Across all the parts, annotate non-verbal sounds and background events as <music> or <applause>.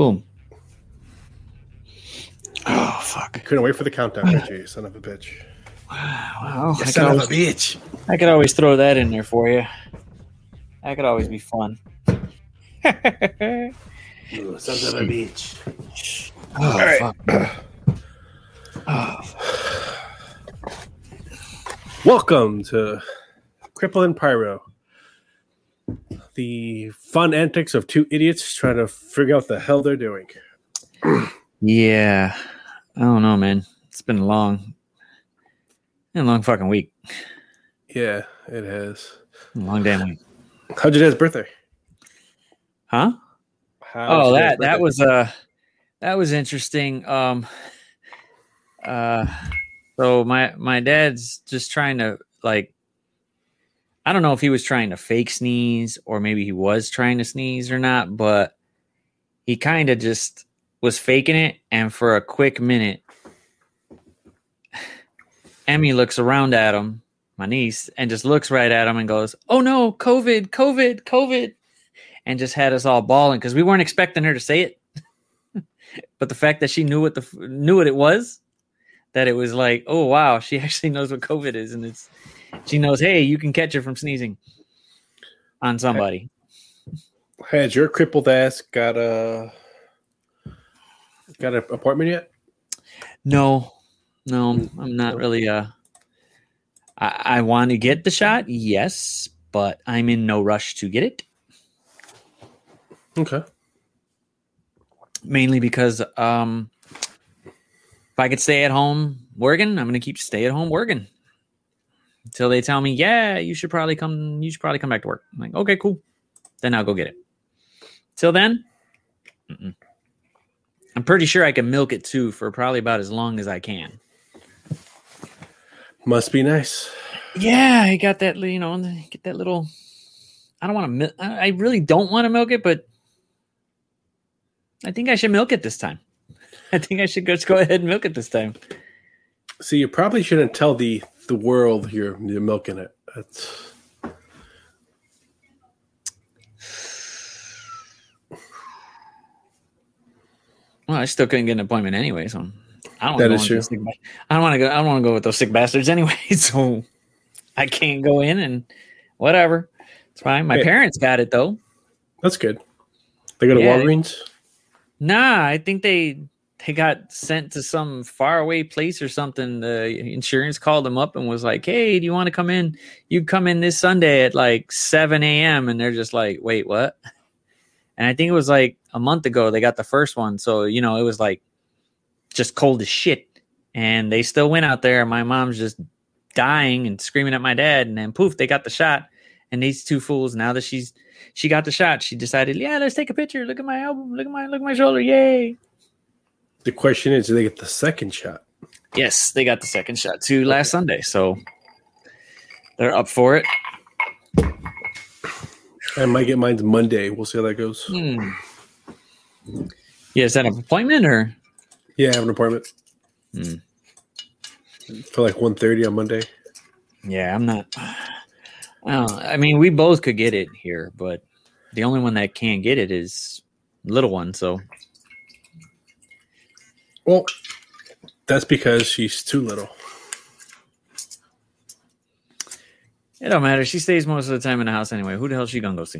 Boom. Oh fuck! Couldn't wait for the countdown, Reggie, son of a bitch. Wow, You I could, son of a always, bitch. I could always throw that in there for you. That could always be fun. <laughs> You son of a bitch. Oh, right. fuck. Oh, Welcome to Cripple and Pyro. The fun antics of two idiots trying to figure out the hell they're doing. yeah. I don't know, man. It's been a long, been a long fucking week. Yeah, it has. Long damn week. How'd your dad's birthday? Huh? How oh that that was uh that was interesting um uh so my my dad's just trying to like i don't know if he was trying to fake sneeze or maybe he was trying to sneeze or not but he kind of just was faking it and for a quick minute emmy looks around at him my niece and just looks right at him and goes oh no covid covid covid and just had us all bawling because we weren't expecting her to say it. <laughs> but the fact that she knew what the knew what it was, that it was like, oh wow, she <laughs> actually knows what COVID is, and it's she knows, hey, you can catch it from sneezing on somebody. Has your crippled ass got a got an appointment yet? No, no, I'm not really. Uh, I, I want to get the shot, yes, but I'm in no rush to get it. Okay. mainly because um if I could stay at home working, I'm gonna keep stay at home working until they tell me, yeah, you should probably come. You should probably come back to work. I'm like, okay, cool. Then I'll go get it. Till then, mm-mm. I'm pretty sure I can milk it too for probably about as long as I can. Must be nice. Yeah, I got that. You know, get that little. I don't want to. Mil- I I really don't want to milk it, but I think I should milk it this time. <laughs> I think I should just go ahead and milk it this time. See, you probably shouldn't tell the the world you're you're milking it. That's Well, I still couldn't get an appointment anyway, so I don't. That go true. those sick ba- I don't want to go. I don't want to go with those sick bastards anyway. <laughs> So I can't go in and whatever. It's fine. My Hey. parents got it though. that's good. They go to Yeah. Walgreens. Nah, I think they they got sent to some faraway place or something. The insurance called them up and was like, "Hey, do you want to come in? You come in this Sunday at like seven a.m." And they're just like, "Wait, what?" And I think it was like a month ago they got the first one, so you know it was like just cold as shit. And they still went out there. My mom's just dying and screaming at my dad, and then poof, they got the shot. And these two fools, now that she's she got the shot, she decided, yeah, let's take a picture. Look at my album. Look at my look at my shoulder. Yay! The question is, do they get the second shot? Yes, they got the second shot too last Sunday, so they're up for it. I might get mine Monday. We'll see how that goes. Hmm. Yeah, is that an appointment or? Yeah, I have an appointment Hmm. for like 1.30 on Monday. Yeah, I'm not. I, I mean, we both could get it here, but the only one that can't get it is little one. So Well, that's because she's too little. it don't matter. She stays most of the time in the house anyway. Who the hell is she gonna go see?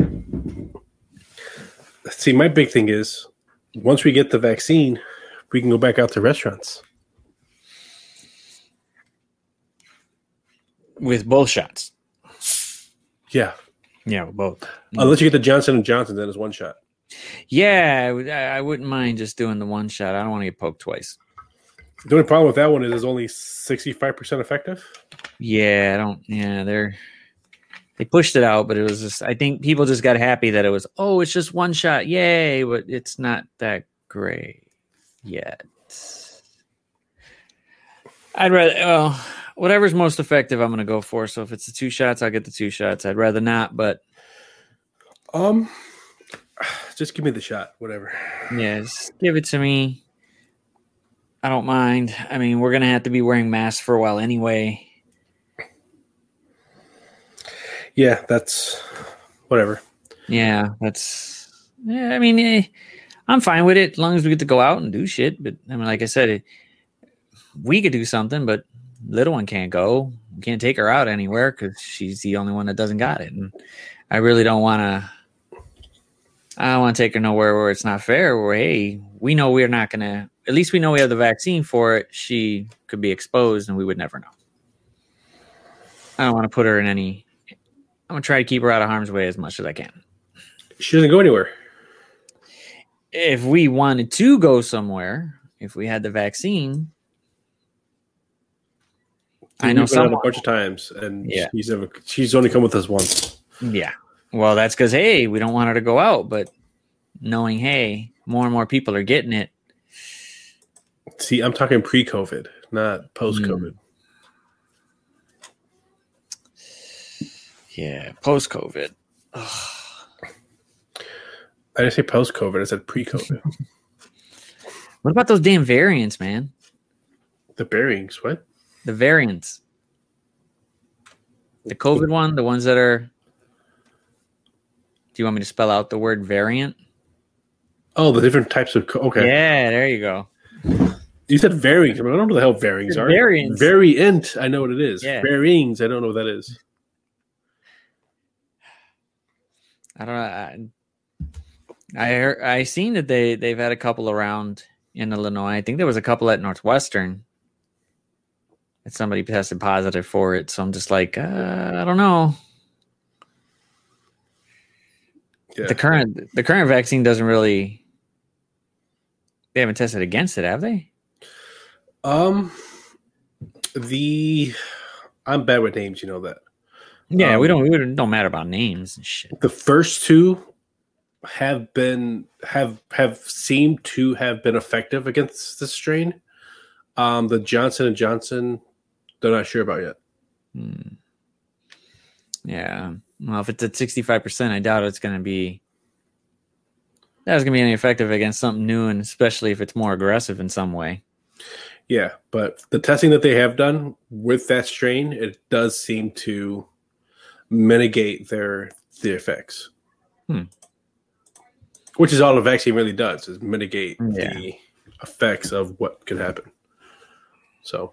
See, my big thing is once we get the vaccine, we can go back out to restaurants. With both shots. Yeah, Yeah, both. unless you get the Johnson and Johnson, then it's one shot. Yeah, I, would- I I wouldn't mind just doing the one shot. I don't want to get poked twice. The only problem with that one is it's only sixty-five percent effective. Yeah, I don't. Yeah, they're they pushed it out, but it was just. I think people just got happy that it was. Oh, it's just one shot, yay! But it's not that great yet. I'd rather. Well, whatever's most effective, I'm gonna go for. So if it's the two shots, I'll get the two shots. I'd rather not, but Um, <sighs> just give me the shot, whatever. yeah, just give it to me. I don't mind. I mean, we're gonna have to be wearing masks for a while anyway. Yeah, that's whatever. Yeah, that's. Yeah, I mean, eh, I'm fine with it as long as we get to go out and do shit. But I mean, like I said, it, we could do something, but little one can't go. We can't take her out anywhere because she's the only one that doesn't got it. And I really don't want to. I don't want to take her nowhere where it's not fair. Where hey, we know we're not gonna. At least we know we have the vaccine for it. She could be exposed, and we would never know. I don't want to put her in any. I'm gonna try to keep her out of harm's way as much as I can. She doesn't go anywhere. If we wanted to go somewhere, if we had the vaccine, I know We've been out some. a bunch of times, and Yeah. she's never. She's only come with us once. Yeah. Well, that's because hey, we don't want her to go out, but knowing hey, more and more people are getting it. See, I'm talking pre-COVID, not post-COVID. Hmm. Yeah, post COVID. I didn't say post-COVID. I said pre-COVID. <laughs> What about those damn variants, man? the bearings. What? The variants. The COVID one, the ones that are. Do you want me to spell out the word variant? Oh, the different types of. Co- okay. Yeah, there you go. You said varying. I, mean, I don't know what the hell varyings are. Variants. Variant. I know what it is. Yeah. Varyings. I don't know what that is. I don't know. I, I heard, I seen that they they've had a couple around in Illinois. I think there was a couple at Northwestern. And somebody tested positive for it. So I'm just like, uh, I don't know. Yeah. The current the current vaccine doesn't really. They haven't tested against it, have they? Um, the I'm bad with names. You know that. Yeah, Um, we don't. We don't, don't matter about names and shit. The first two have been have have seemed to have been effective against this strain. Um, the Johnson and Johnson, they're not sure about yet. Hmm. Yeah. Well, if it's at sixty five percent, I doubt it's going to be. That's going to be any effective against something new, and especially if it's more aggressive in some way. Yeah, but the testing that they have done with that strain, it does seem to mitigate their the effects. Hmm. Which is all a vaccine really does is mitigate Yeah. the effects of what could happen. So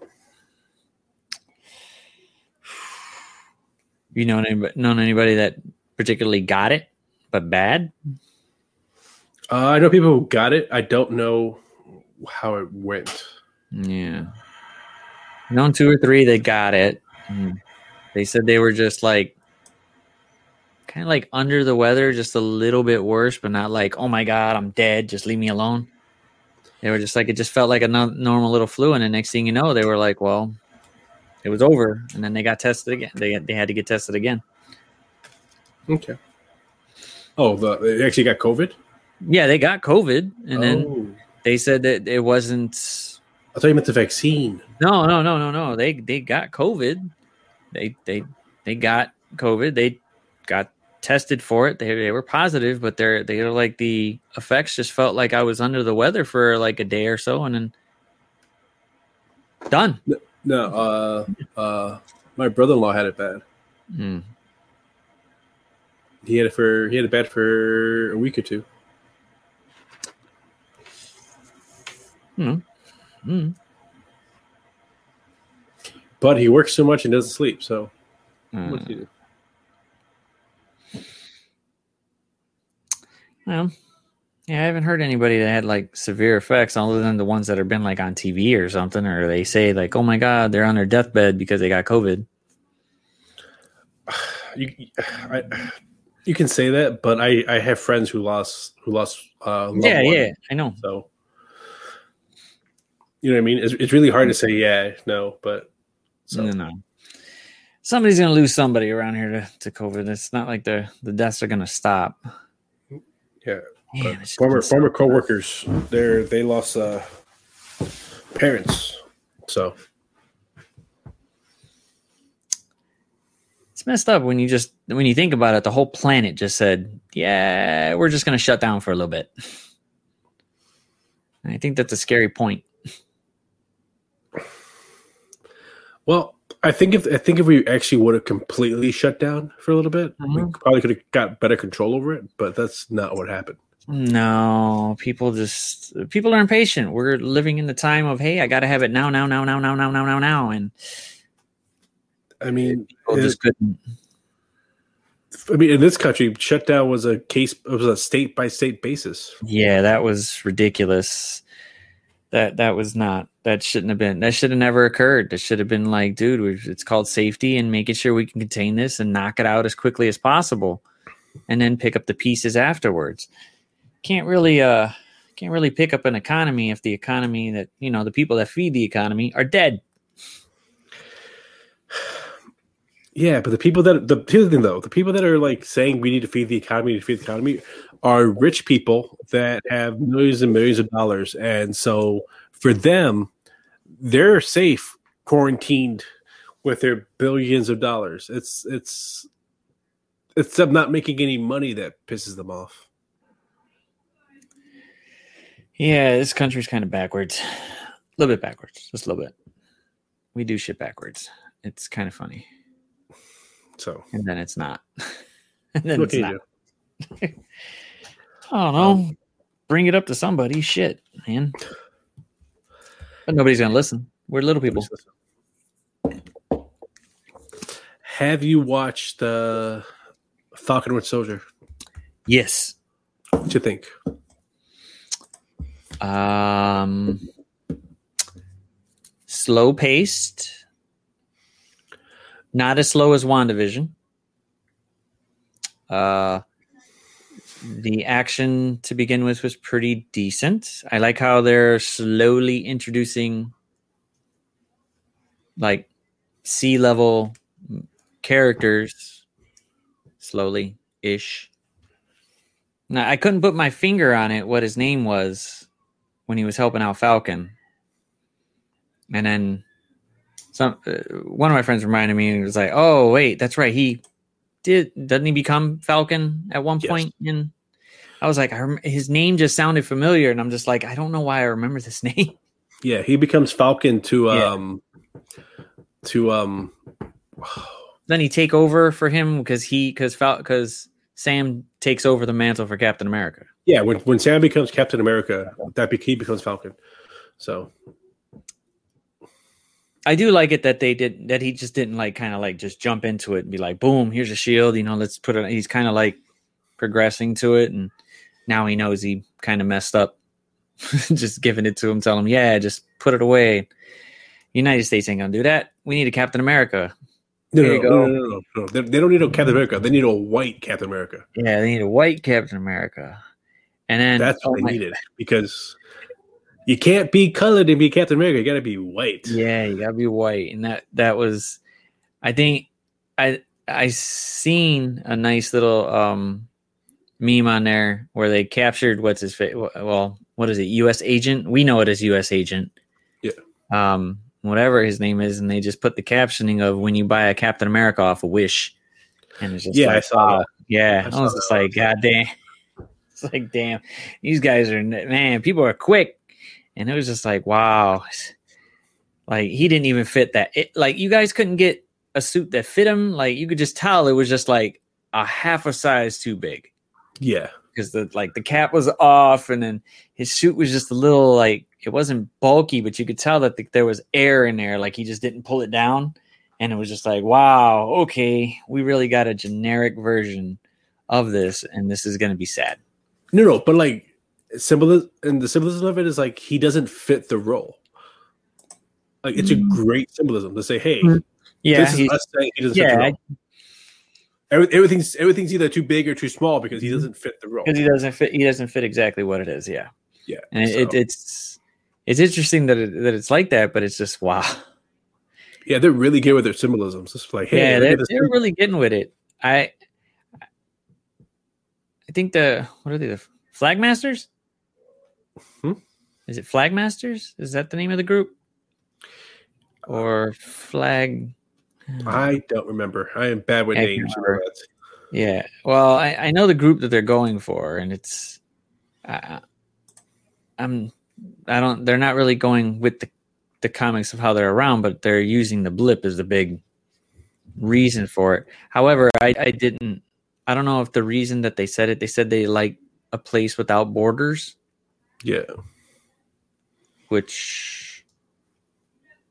You know anybody, known anybody that particularly got it, but bad? uh, I know people who got it. I don't know how it went. Yeah. Known two or three that got it. They said they were just like kind of like under the weather, just a little bit worse, but not like, oh my God, I'm dead. Just leave me alone. They were just like, it just felt like a no- normal little flu. And the next thing you know, they were like, well, it was over. And then they got tested again. They, they had to get tested again. Okay. Oh, the they actually got COVID. Yeah, they got COVID. And then oh. they said that it wasn't. I thought you meant the vaccine. No, no, no, no, no. They they got COVID. They they they got COVID. They got tested for it. They they were positive, but they're they were like the effects just felt like I was under the weather for like a day or so, and then done. No, uh, uh, my brother-in-law had it bad. Mm. He had it for he had it bad for a week or two. Mm. Mm. But he works so much and doesn't sleep. So Mm. what's he do? Well, yeah, I haven't heard anybody that had like severe effects other than the ones that have been like on TV or something, or they say like, "Oh my God, they're on their deathbed because they got COVID." <sighs> You, <sighs> I, you can say that, but I, I have friends who lost who lost. Uh, Yeah, ones. yeah, I know. So you know what I mean? It's, it's really hard to say yeah, no, but so No, no. Somebody's gonna lose somebody around here to, to COVID. It's not like the the deaths are gonna stop. yeah. Man, former insane. former coworkers, they're they lost uh, parents. So it's messed up when you just when you think about it. The whole planet just said, "Yeah, we're just gonna shut down for a little bit." And I think that's a scary point. well, I think if I think if we actually would have completely shut down for a little bit, we Mhm. probably could have got better control over it. But that's not what happened. No, people just people are impatient. We're living in the time of hey, I got to have it now, now, now, now, now, now, now, now, now, and I mean, people it- just couldn't. I mean, in this country, shutdown was a case. It was a state by state basis. Yeah, that was ridiculous. That that was not. That shouldn't have been. That should have never occurred. That should have been like, dude, we've, it's called safety and making sure we can contain this and knock it out as quickly as possible, and then pick up the pieces afterwards. Can't really, uh, can't really pick up an economy if the economy that you know the people that feed the economy are dead. Yeah, but the people that the here's the thing though, the people that are like saying we need to feed the economy, to feed the economy, are rich people that have millions and millions of dollars, and so for them, they're safe quarantined with their billions of dollars. It's it's it's them not making any money that pisses them off. Yeah, this country's kind of backwards, a little bit backwards, just a little bit. We do shit backwards. It's kind of funny. So and then it's not. <laughs> and then it's not. <laughs> I don't know. Bring it up to somebody. Shit, man. But nobody's gonna listen. We're little people. Have you watched the Falcon Winter Soldier? Yes. What do you think? Um slow paced. Not as slow as WandaVision. Uh the action to begin with was pretty decent. I like how they're slowly introducing like sea level characters slowly ish. Now I couldn't put my finger on it what his name was when he was helping out Falcon. And then some uh, one of my friends reminded me and was like, "Oh, wait, that's right. He did doesn't he become Falcon at one Yes. point in I was like, I rem- his name just sounded familiar, and I'm just like, I don't know why I remember this <laughs> name. Yeah, he becomes Falcon to Yeah. um to um then he take over for him because he because because Sam takes over the mantle for Captain America. Yeah when when Sam becomes Captain America, that be- he becomes Falcon. So I do like it that they did that he just didn't like kind of like just jump into it and be like, boom, here's a shield, you know, let's put it. He's kind of like progressing to it, and now he knows he kind of messed up. <laughs> just giving it to him, telling him, yeah, just put it away. United States ain't gonna do that. We need a Captain America. no, no, no, no, no, no, no. They, they don't need a Captain America. They need a white Captain America. Yeah, they need a white Captain America. And then That's oh what they my- needed because you can't be colored and be Captain America. You got to be white. Yeah, you gotta be white, and that that was, I think, I I seen a nice little um meme on there where they captured what's his face. Well, what is it? U.S. agent. We know it as U.S. agent. Yeah. Um, whatever his name is, and they just put the captioning of when you buy a Captain America off a Wish, and it's just Yeah, like, I saw that. Yeah, I I, was that just like, God damn. It's like, damn, these guys are man. People are quick, and it was just like, wow. Like he didn't even fit that. It, like you guys couldn't get a suit that fit him. Like you could just tell it was just like a half a size too big Yeah. because the like the cap was off, and then his suit was just a little like it wasn't bulky, but you could tell that the, there was air in there. Like he just didn't pull it down, and it was just like, wow, okay, we really got a generic version of this, and this is going to be sad. No, no, but like symbolism and the symbolism of it is like he doesn't fit the role. Like it's a Mm. great symbolism to say, hey, Mm. Yeah, this is us saying he doesn't fit the role. Every- everything's everything's either too big or too small because he Mhm. doesn't fit the role. because he doesn't fit. He doesn't fit exactly what it is. Yeah, Yeah, and it, it, it's it's interesting that it, that it's like that, but it's just wow. yeah, they're really good with their symbolisms. It's like, hey, yeah, they're, they're really getting with it. I think the what are they the Flag Masters? Hmm? Is it Flag Masters? Is that the name of the group? Or Flag? I don't remember. I am bad with I names. can't you know remember. that. Yeah. Well, I, I know the group that they're going for, and it's I, I'm I don't. They're not really going with the the comics of how they're around, but they're using the blip as the big reason for it. However, I, I didn't. I don't know if the reason that they said it. They said they like a place without borders, Yeah. which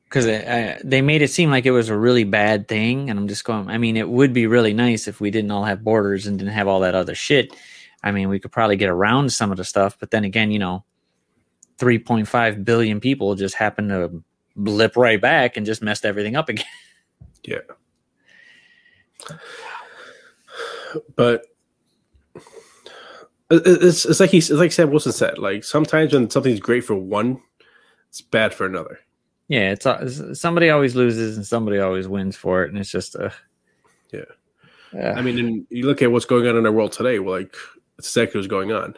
because they made it seem like it was a really bad thing, and I'm just going. I mean, it would be really nice if we didn't all have borders and didn't have all that other shit. I mean, we could probably get around some of the stuff, but then again, you know, 3.5 billion people just happen to blip right back and just messed everything up again. Yeah. But it's it's like he's it's like Sam Wilson said. Like sometimes when something's great for one, it's bad for another. Yeah, it's uh, somebody always loses and somebody always wins for it, and it's just a Yeah. uh, I mean, and you look at what's going on in our world today. Well, like it's exactly what's going on.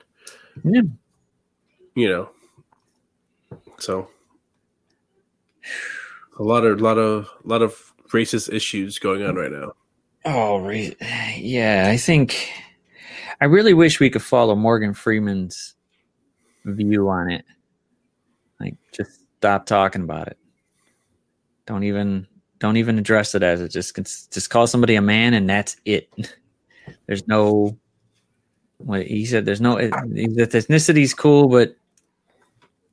Yeah. You know. So a lot of lot of a lot of racist issues going on right now. Oh, yeah. I think I really wish we could follow Morgan Freeman's view on it. Like, just stop talking about it. Don't even don't even address it as it. Just just call somebody a man, and that's it. <laughs> There's no. What he said. There's no. That ethnicity's cool, but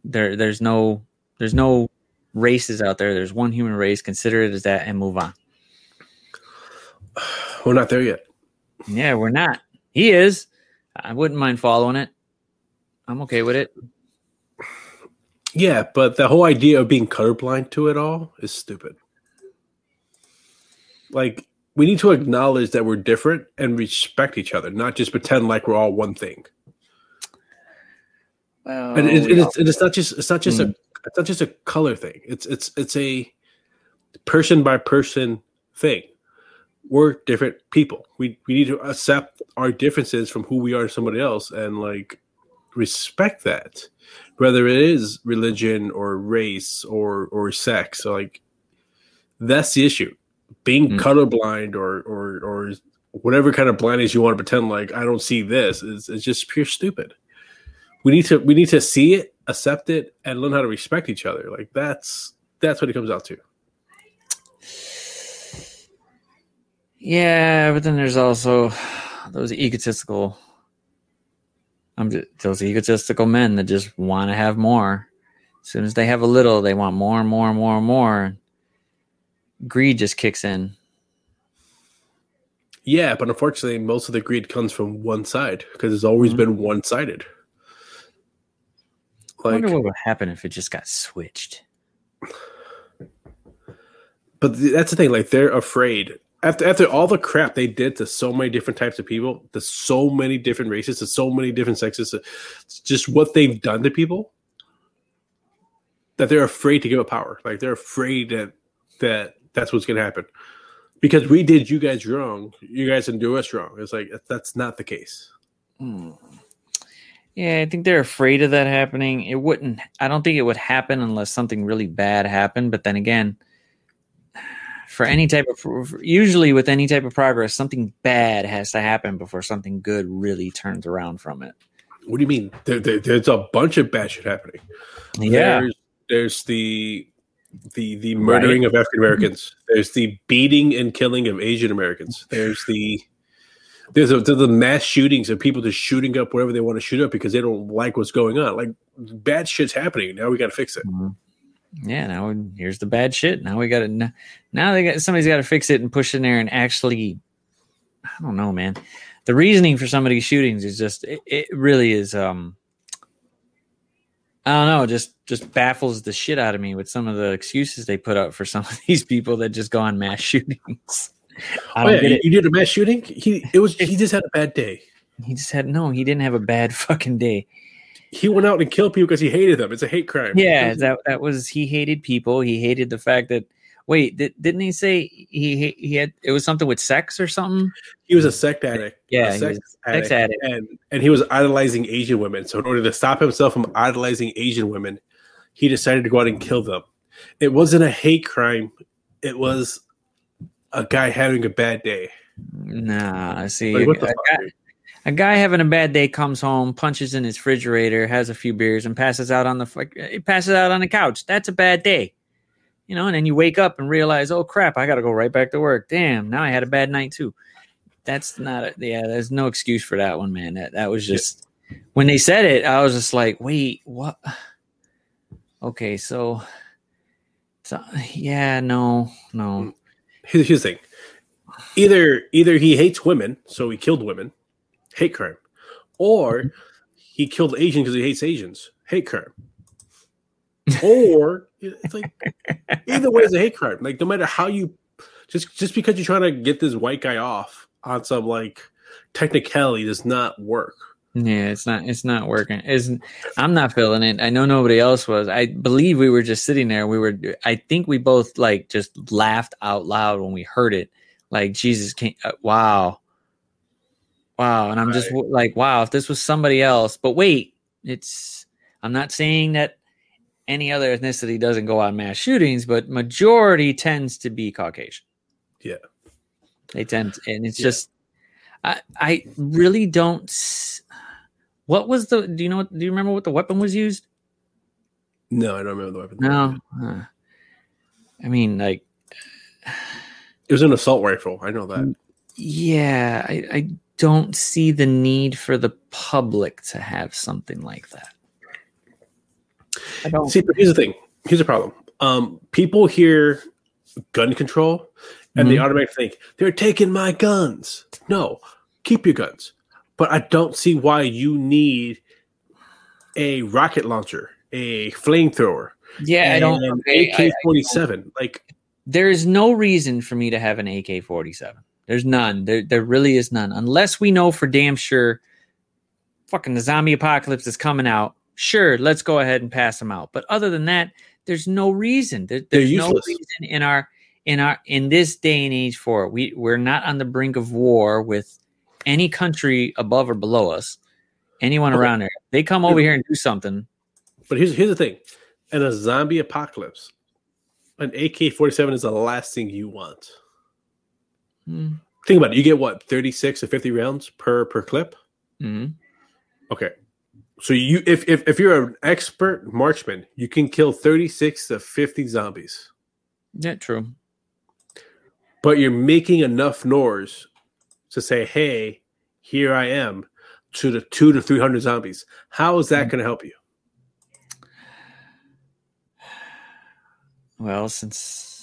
there there's no there's no races out there. There's one human race. Consider it as that, and move on. <sighs> We're not there yet. Yeah, we're not. He is. I wouldn't mind following it. I'm okay with it. Yeah, but the whole idea of being colorblind to it all is stupid. Like we need to acknowledge that we're different and respect each other, not just pretend like we're all one thing. Well, and it, it, it's, it's not just it's not just Mm. a it's not just a color thing. It's it's it's a person by person thing. We're different people. We we need to accept our differences from who we are to somebody else and like respect that, whether it is religion or race or or sex. So like that's the issue. Being Mm. colorblind or or or whatever kind of blindness you want to pretend like I don't see this is is just pure stupid we need to we need to see it accept it and learn how to respect each other like that's that's what it comes out to yeah, but then there's also those egotistical, I'm just, those egotistical men that just want to have more. As soon as they have a little, they want more and more and more and more. Greed just kicks in. yeah but unfortunately most of the greed comes from one side because it's always Mhm. been one-sided I wonder what would happen if it just got switched. but th- that's the thing like they're afraid after after all the crap they did to so many different types of people to so many different races to so many different sexes just what they've done to people that they're afraid to give up power like they're afraid that that that's what's going to happen because we did you guys wrong you guys didn't do us wrong it's like that's not the case Hmm. Yeah, I think they're afraid of that happening. It wouldn't. I don't think it would happen unless something really bad happened. But then again, for any type of usually with any type of progress, something bad has to happen before something good really turns around from it. what do you mean there, there- there's a bunch of bad shit happening Yeah, there's, there's the the the murdering of African Americans. There's the beating and killing of Asian Americans. There's the there's, a, there's the mass shootings of people just shooting up wherever they want to shoot up because they don't like what's going on. Like bad shit's happening. Now we got to fix it. Mhm. Yeah. Now here's the bad shit. Now we got to. Now they got somebody's got to fix it and push in there and actually. I don't know, man. The reasoning for some of these shootings is just it, it really is. um I don't know, just just baffles the shit out of me with some of the excuses they put up for some of <laughs> these people that just go on mass shootings. I Oh, don't yeah, get you, it. you did a mass shooting. He it was he just had a bad day. He just had no. He didn't have a bad <laughs> fucking day. He went out and killed people because he hated them. It's a hate crime. Yeah, that that was he hated people. He hated the fact that wait, did, didn't he say he he had it was something with sex or something? he was a sect addict. Yeah, sex, was a sex addict. and and he was idolizing Asian women. So in order to stop himself from idolizing Asian women, he decided to go out and kill them. It wasn't a hate crime. It was a guy having a bad day. Nah, I see, Like, what the a, fuck? A guy having a bad day comes home, punches in his refrigerator, has a few beers, and passes out on the fuck- eh, passes out on the couch. That's a bad day, you know. And then you wake up and realize, oh crap, I got to go right back to work. Damn, now I had a bad night too. That's not a, yeah. There's no excuse for that one, man. That that was just when they said it, I was just like, wait, what? <sighs> Okay, so, so yeah, no, no. Here's the thing: either either he hates women, so he killed women, hate crime, or he killed Asians because he hates Asians, hate crime. or it's like <laughs> either way is a hate crime. Like no matter how you just just because you're trying to get this white guy off on some like technicality does not work. Yeah, it's not it's not working. Is I'm not feeling it. I know nobody else was. I believe we were just sitting there. We were I think we both like just laughed out loud when we heard it. Like Jesus came uh, wow. Wow, and I'm right. just like wow, if this was somebody else. But wait, it's I'm not saying that any other ethnicity doesn't go on mass shootings, but majority tends to be Caucasian. Yeah. They tend to, and it's yeah. just I I really don't what was the? Do you know? Do you remember what the weapon was used? No, I don't remember the weapon. No, uh, I mean, like it was an assault rifle. I know that. Yeah, I, I don't see the need for the public to have something like that. I don't see. But here's the thing. Here's the problem. Um, people hear gun control and mm-hmm. they automatically think they're taking my guns. No, keep your guns but I don't see why you need a rocket launcher, a flamethrower. Yeah, I don't. AK forty seven. Like there is no reason for me to have an AK forty seven. There's none. There, there really is none. Unless we know for damn sure, fucking the zombie apocalypse is coming out. Sure, let's go ahead and pass them out. But other than that, there's no reason. There, there's no reason in our in our in this day and age for it. We we're not on the brink of war with any country above or below us, anyone okay. around there, they come over here and do something. But here's here's the thing: in a zombie apocalypse, an AK forty seven is the last thing you want. Hmm. Think about it. You get what thirty six or fifty rounds per per clip. Mm-hmm. Okay, so you if, if if you're an expert marksman, you can kill thirty six to fifty zombies. Yeah, true. But you're making enough noise to say, "Hey, here I am," to the two to three hundred zombies. How is that mm-hmm. going to help you? Well, since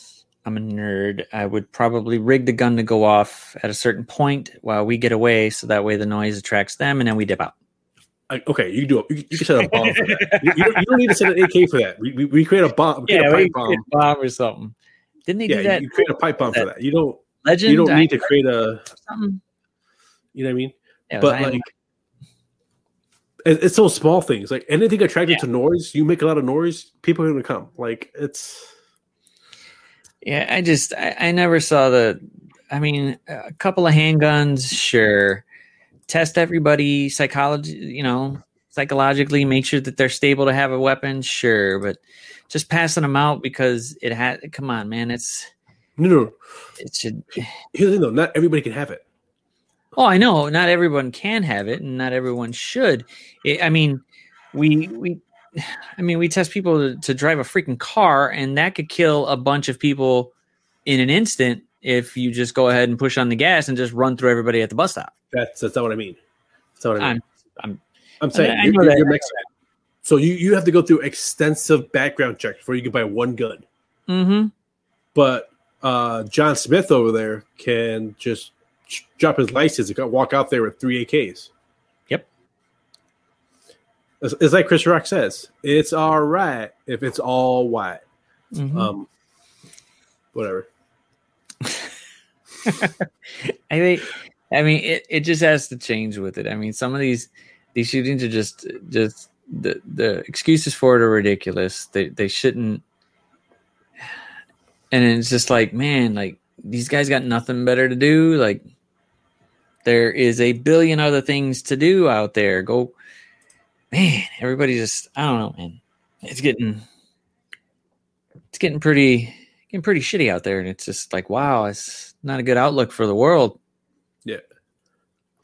I'm a nerd, I would probably rig the gun to go off at a certain point while we get away, so that way the noise attracts them, and then we dip out. okay, you can do it. You, you, can set a bomb for that. <laughs> You, you, don't, you, don't, need to set an AK for that. We, we, we create a bomb. yeah, a we bomb. bomb or something. Didn't they yeah, do that? You create a pipe bomb for that. You don't. Legend. You don't need to create a. Something. You know what I mean? Yeah, but like, it's those small things. Like anything attracted yeah. to noise, you make a lot of noise, people are going to come. Like it's. Yeah, I just I, I never saw the. I mean, a couple of handguns, sure. Test everybody psychology, you know, psychologically, make sure that they're stable to have a weapon, sure. But just passing them out because it had. Come on, man, it's no, no. It should. Here's the thing, though. Not everybody can have it. Oh, I know. Not everyone can have it, and not everyone should. It, I mean, we we. <sighs> I mean, we test people to, to drive a freaking car, and that could kill a bunch of people in an instant if you just go ahead and push on the gas and just run through everybody at the bus stop. That's that's not what I mean. That's not what I mean. I'm I'm, I'm saying I, I you're, you're, you're So you you have to go through extensive background checks before you can buy one gun. Mm-hmm. But uh, John Smith over there can just drop his license and walk out there with three AKs. It's, it's like Chris Rock says, it's all right if it's all white. Mm-hmm. Um, whatever. <laughs> I think. I mean, it, it just has to change with it. I mean, some of these these shootings are just just the the excuses for it are ridiculous. They they shouldn't and it's just like man like these guys got nothing better to do like there is a billion other things to do out there go man everybody just i don't know man it's getting it's getting pretty getting pretty shitty out there and it's just like wow it's not a good outlook for the world yeah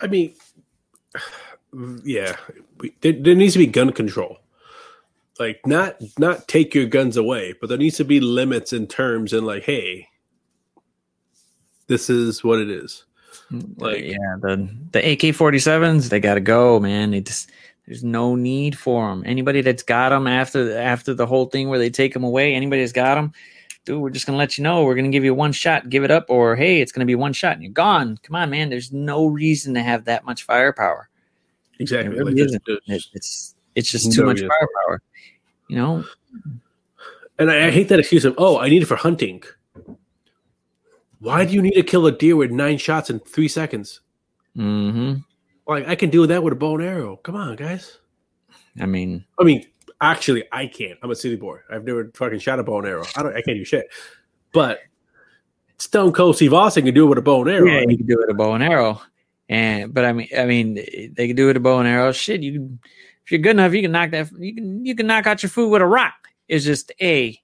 i mean <sighs> yeah there, there needs to be gun control like not not take your guns away, but there needs to be limits in terms and like, hey, this is what it is. Mm, like- yeah, the the AK forty sevens, they got to go, man. They just there's no need for them. Anybody that's got them after after the whole thing where they take them away, anybody that's got them, dude, we're just gonna let you know. We're gonna give you one shot, give it up, or hey, it's gonna be one shot and you're gone. Come on, man. There's no reason to have that much firepower. Exactly. It really Like, isn't. it's it's just too No much firepower. You know, And I, I hate that excuse of, oh, I need it for hunting. Why do you need to kill a deer with nine shots in three seconds? hmm Like I can do that with a bow and arrow. Come on, guys. I mean, I mean, actually, I can't. I'm a city boy. I've never fucking shot a bow and arrow. I don't. I can't do shit. But Stone Cold Steve Austin can do it with a bow and arrow. yeah, you can do it with a bow and arrow, and but I mean, I mean, they can do it with a bow and arrow. Shit, you can, if you're good enough, you can knock that. You can you can knock out your food with a rock. It's just a.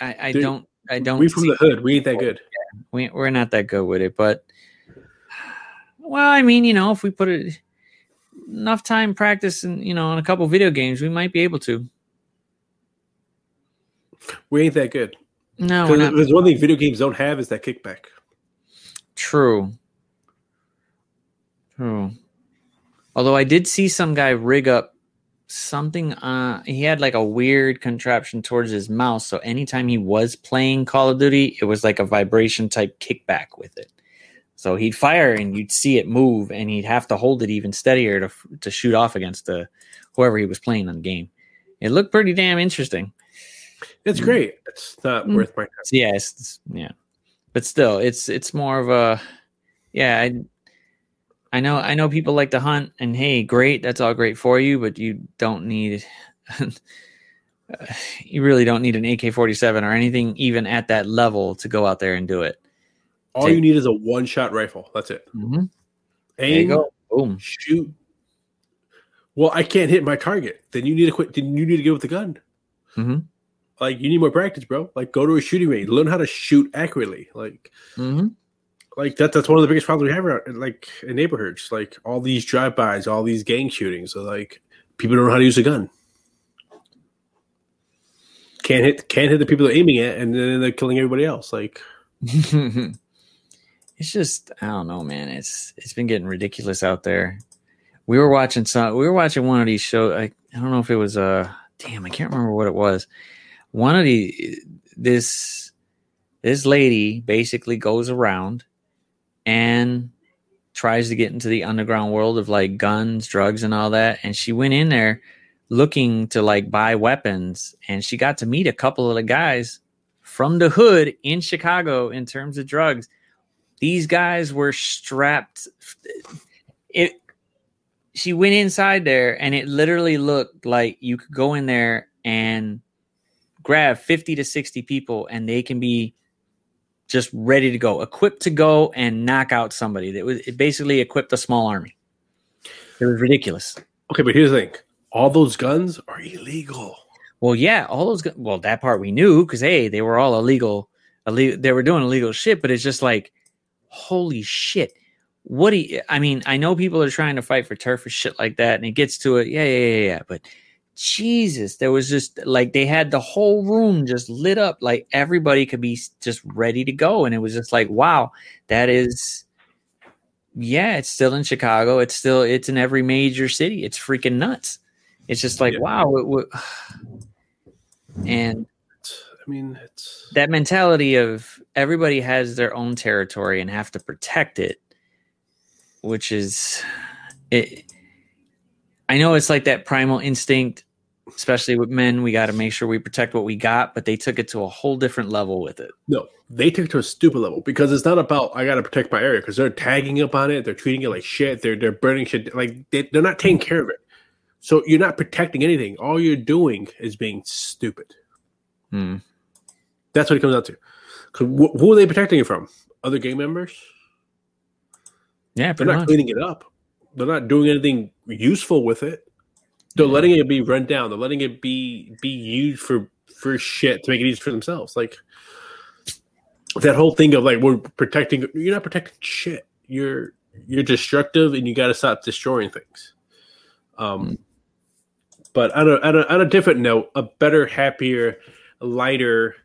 I, I Dude, don't. I don't. we from the hood. We ain't that oh, good. we, we're not that good with it, but well, I mean, you know, if we put it enough time practice and you know on a couple video games, we might be able to. We ain't that good. No, we're Because not. there's one thing video games don't have is that kickback. True. True. Although I did see some guy rig up something uh he had like a weird contraption towards his mouse so anytime he was playing Call of Duty it was like a vibration type kickback with it. So he'd fire and you'd see it move and he'd have to hold it even steadier to to shoot off against the whoever he was playing on the game. It looked pretty damn interesting. It's Mm. great. It's not Mm. worth my time. Yeah, it's, it's- yeah, but still, it's it's more of a yeah. I I know I know people like to hunt, and hey, great, that's all great for you, but you don't need. <laughs> you really don't need an AK forty seven or anything even at that level to go out there and do it. All Take- you need is a one shot rifle. That's it. Mm-hmm. There you Aim, go. Boom. shoot. Well, I can't hit my target. Then you need to quit. Then you need to get with the gun. Mhm. Like you need more practice, bro. Like go to a shooting range, learn how to shoot accurately. Like Mm-hmm. like that. That's one of the biggest problems we have around, like in neighborhoods. Like all these drive bys, all these gang shootings. So like people don't know how to use a gun. Can't hit. Can't hit the people they're aiming at, and then they're killing everybody else. Like <laughs> it's just I don't know, man. It's it's been getting ridiculous out there. We were watching some. We were watching one of these shows. I, I don't know if it was uh damn. I can't remember what it was. One of the this this lady basically goes around and tries to get into the underground world of like guns, drugs, and all that. And she went in there looking to like buy weapons, and she got to meet a couple of the guys from the hood in Chicago in terms of drugs. These guys were strapped. It. She went inside there, and it literally looked like you could go in there and grab fifty to sixty people, and they can be just ready to go, equipped to go and knock out somebody. That was it basically equipped a small army. It was ridiculous. okay, but here's the thing: all those guns are illegal. Well, yeah, all those. Well, that part we knew because hey, they were all illegal. illegal. They were doing illegal shit, but it's just like, holy shit! What do you? I mean, I know people are trying to fight for turf or shit like that, and it gets to it. Yeah, yeah, yeah, yeah. But Jesus, there was just like they had the whole room just lit up, like everybody could be just ready to go, and it was just like, wow, that is. Yeah, it's still in Chicago. It's still it's in every major city. It's freaking nuts. It's just like Yeah. wow. It, wa- <sighs> and I mean, it's that mentality of everybody has their own territory and have to protect it which is it i know it's like that primal instinct especially with men we got to make sure we protect what we got but they took it to a whole different level with it no. They took it to a stupid level because it's not about I got to protect my area because they're tagging up on it. They're treating it like shit. They're they're burning shit. Like they, they're not taking care of it. So you're not protecting anything. All you're doing is being stupid. Hmm. That's what it comes out to. Wh- who are they protecting it from? Other gang members? yeah They're not much. cleaning it up. They're not doing anything useful with it. They're Yeah. letting it be run down. They're letting it be be used for for shit to make it easy for themselves. Like that whole thing of like we're protecting. You're not protecting shit. You're you're destructive, and you got to stop destroying things. Um, but on a, on a on a different note, a better, happier, lighter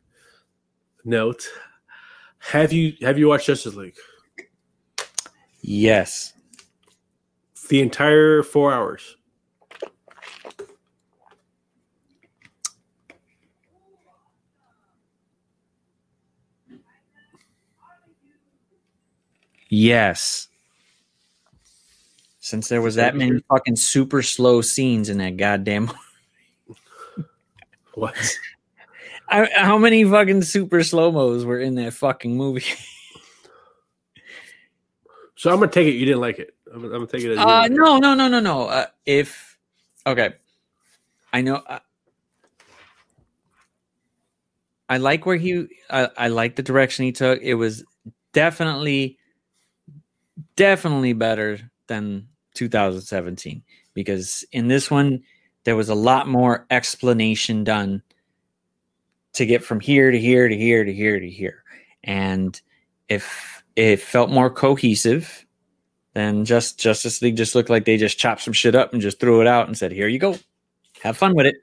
note. Have you have you watched Justice League? Yes. The entire four hours. Yes. Since there was that many fucking super slow scenes in that goddamn. <laughs> What? I, how many fucking super slow mos were in that fucking movie? <laughs> So I'm gonna take it. You didn't like it. I'm, I'm gonna take it. As Uh, no, no, no, no, no. Uh, if okay, I know. Uh, I like where he. I, I like the direction he took. It was definitely, definitely better than 2017 because in this one there was a lot more explanation done to get from here to here to here to here to here, and if it felt more cohesive then just Justice League just looked like they just chopped some shit up and just threw it out and said, "Here you go, have fun with it."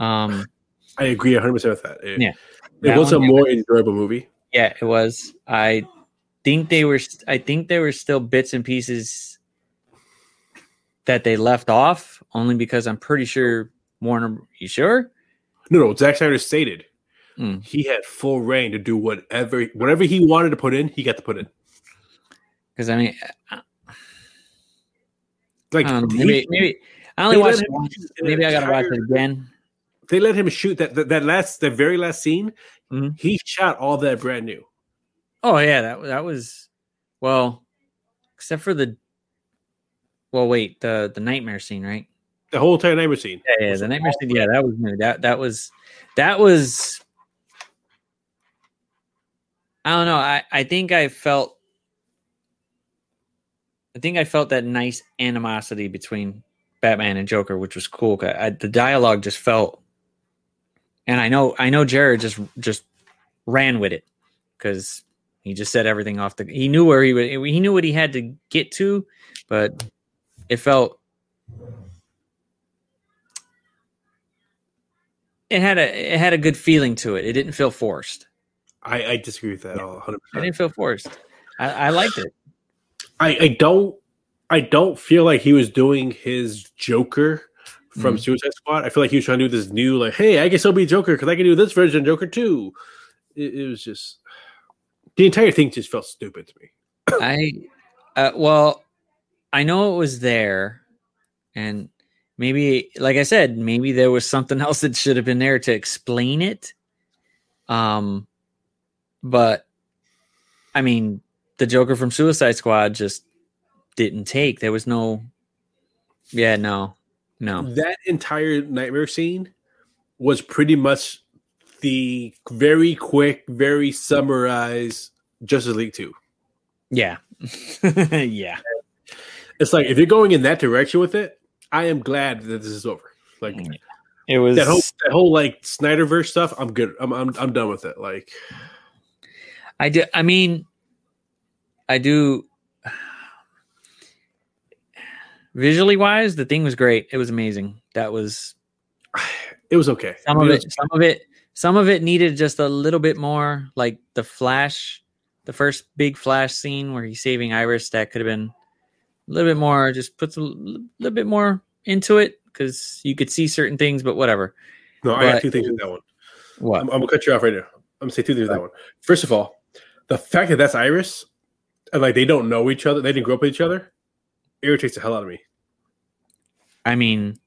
Um. I agree 100 percent with that. It, Yeah. it was a more enjoyable movie. yeah, it was. I think they were. I think there were still bits and pieces that they left off, only because I'm pretty sure Warner. You sure? No, no. Zack Snyder stated Mm. he had full reign to do whatever whatever he wanted to put in. He got to put in. Because I mean, I Like don't know, he- maybe maybe I only watched it once. Maybe I gotta watch it again. they let him shoot that that, that last the very last scene. Mhm. He shot all that brand new. Oh yeah, that that was well, except for the. Well, wait the the nightmare scene, right? The whole entire neighbor scene. Yeah, yeah, the nightmare scene. Yeah, that was new. That that was that was. I don't know. I I think I felt. I think I felt that nice animosity between Batman and Joker, which was cool. 'cause I, the dialogue just felt, and I know I know Jared just just ran with it because he just said everything off the. He knew where he would. He knew what he had to get to, but it felt it had a it had a good feeling to it. It didn't feel forced. I, I disagree with that all 100. It percent didn't feel forced. I, I liked it. I, I don't I don't feel like he was doing his Joker from Mhm. Suicide Squad. I feel like he was trying to do this new like, hey, I guess I'll be Joker because I can do this version of Joker too. It, it was just the entire thing just felt stupid to me. I uh, well, I know it was there, and maybe, like I said, maybe there was something <laughs> else that should have been there to explain it. Um, but I mean, the Joker from Suicide Squad just didn't take. There was no. Yeah, no, no. That entire nightmare scene was pretty much the very quick, very summarized Justice League 2. Yeah, <laughs> yeah. It's like if you're going in that direction with it, I am glad that this is over. Like mm, It was that whole that whole like Snyderverse stuff, I'm good. I'm I'm I'm done with it. Like I do. I mean, I do. Visually wise, the thing was great. It was amazing. That was <sighs> it was okay. some of mean, it. Some of it. Some of it needed just a little bit more, like the flash, the first big flash scene where he's saving Iris. That could have been a little bit more. Just puts a little bit more into it because you could see certain things, but whatever. No, I got but- two things with that one. What? I'm, I'm gonna cut you off right now. I'm gonna say two things with that one. First of all, the fact that that's Iris and like they don't know each other, they didn't grow up with each other, irritates the hell out of me. I mean,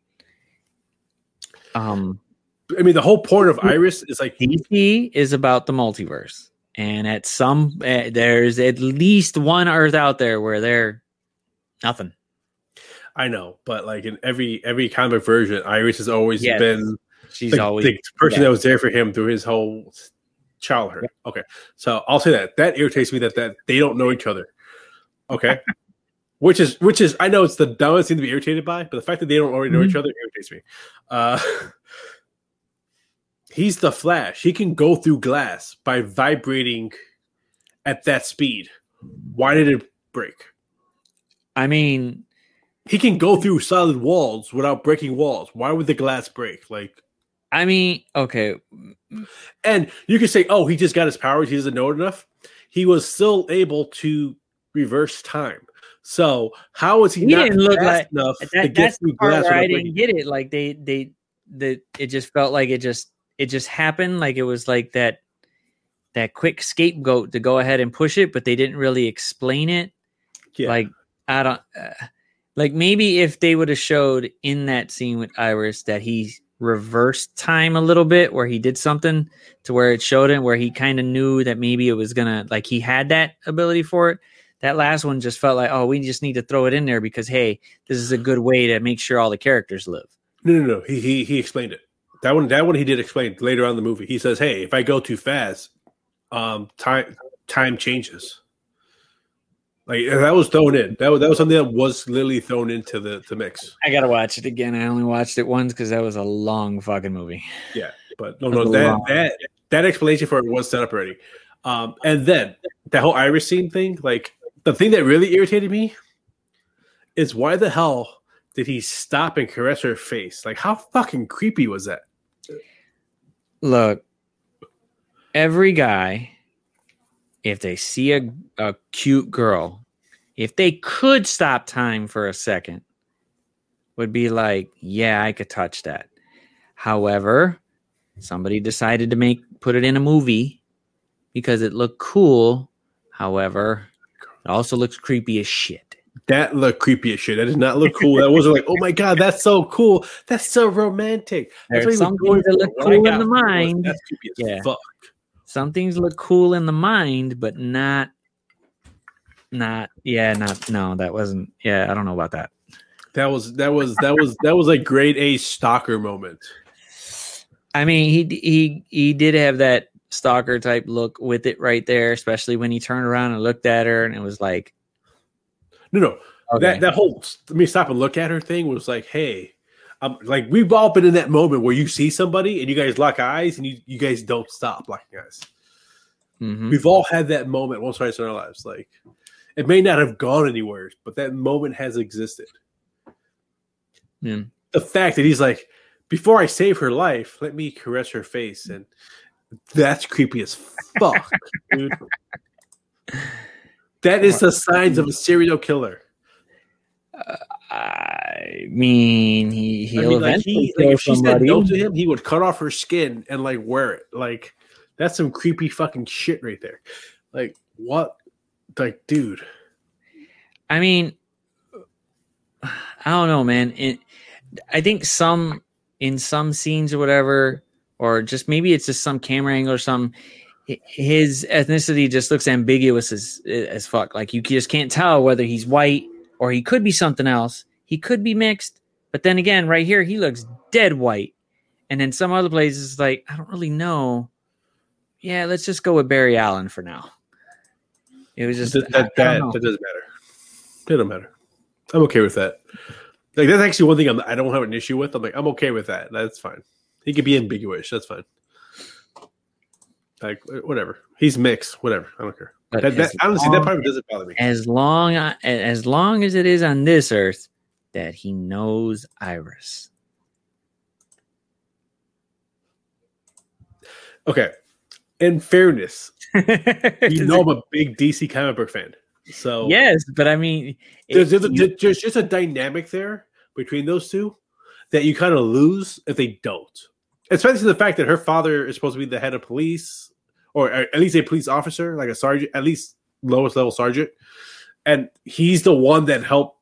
um, I mean, the whole point of Iris is like DC is about the multiverse, and at some uh, there's at least one Earth out there where they're nothing. I know, but like in every every comic version, Iris has always Yes. been She's the, always the person yeah. that was there for him through his whole childhood. Okay, so I'll say that that irritates me that that they don't know each other. Okay, <laughs> which is which is I know it's the dumbest thing to be irritated by, but the fact that they don't already know each other irritates me. Uh, <laughs> he's the Flash. He can go through glass by vibrating at that speed. Why did it break? I mean, He can go through solid walls without breaking walls. Why would the glass break? Like I mean, okay, And you can say, oh, he just got his powers. He doesn't know it enough. He was still able to reverse time. So how is he, He not didn't look fast like- enough to That, get that's the through glass I didn't breaking? get it. Like they they the it just felt like it just it just happened. Like it was like that that quick scapegoat to go ahead and push it, but they didn't really explain it. Yeah. Like I don't uh, like maybe if they would have showed in that scene with Iris that he reversed time a little bit where he did something to where it showed him where he kind of knew that maybe it was gonna like he had that ability for it. That last one just felt like, oh, we just need to throw it in there because hey, this is a good way to make sure all the characters live. No, no, no. He he he explained it. That one that one he did explain later on the movie. He says, "Hey, if I go too fast, um, time time changes." Like that was thrown in. That was that was something that was literally thrown into the the mix. I gotta watch it again. I only watched it once because that was a long fucking movie. Yeah, but no, no, that lot. that that explanation for it was set up already. Um, and then that whole Iris scene thing, like the thing that really irritated me is why the hell did he stop and caress her face? Like, how fucking creepy was that? Look, every guy, if they see a, a cute girl, if they could stop time for a second, would be like, yeah, I could touch that. However, somebody decided to make put it in a movie because it looked cool. However, it also looks creepy as shit. That looked creepy as shit. That did not look cool. That wasn't like, oh my god, that's so cool. That's so romantic. That's There's what was some going things that look cool in the mind. That's creepy as Yeah. fuck. Some things look cool in the mind, but not not yeah, not no, that wasn't yeah, I don't know about that. That was that was that was that was like grade A stalker moment. I mean, he he he did have that stalker type look with it right there, especially when he turned around and looked at her, and it was like, No, no. okay, That that whole let me stop and look at her thing was like, hey, um, like we've all been in that moment where you see somebody and you guys lock eyes and you, you guys don't stop locking eyes. Mhm. We've all had that moment once or twice in our lives. Like it may not have gone anywhere, but that moment has existed. Yeah. The fact that he's like, before I save her life, let me caress her face, and that's creepy as fuck, dude. <laughs> That is the signs of a serial killer. I mean, he he'll I mean, like, he, like if she said no to him, he would cut off her skin and like wear it. Like that's some creepy fucking shit right there. Like what? Like, dude, I mean, I don't know, man. It, I think some in some scenes or whatever, or just maybe it's just some camera angle or some. His ethnicity just looks ambiguous as as fuck. Like you just can't tell whether he's white or he could be something else. He could be mixed, but then again, right here he looks dead white, and then some other places like I don't really know. Yeah, let's just go with Barry Allen for now. It was just that that, that, that doesn't matter. It don't matter. I'm okay with that. Like that's actually one thing I'm, I don't have an issue with. I'm like I'm okay with that. That's fine. He could be ambiguous. That's fine. Like whatever. He's mixed. Whatever. I don't care. That, that honestly, that of doesn't bother me. as long uh, as long as it is on this earth that he knows Iris. Okay. In fairness, you <laughs> you know I'm a big DC comic book fan. So yes, but I mean, there's, there's, a, there's just a dynamic there between those two that you kind of lose if they don't. Especially the fact that her father is supposed to be the head of police, or at least a police officer, like a sergeant, at least lowest level sergeant, and he's the one that helped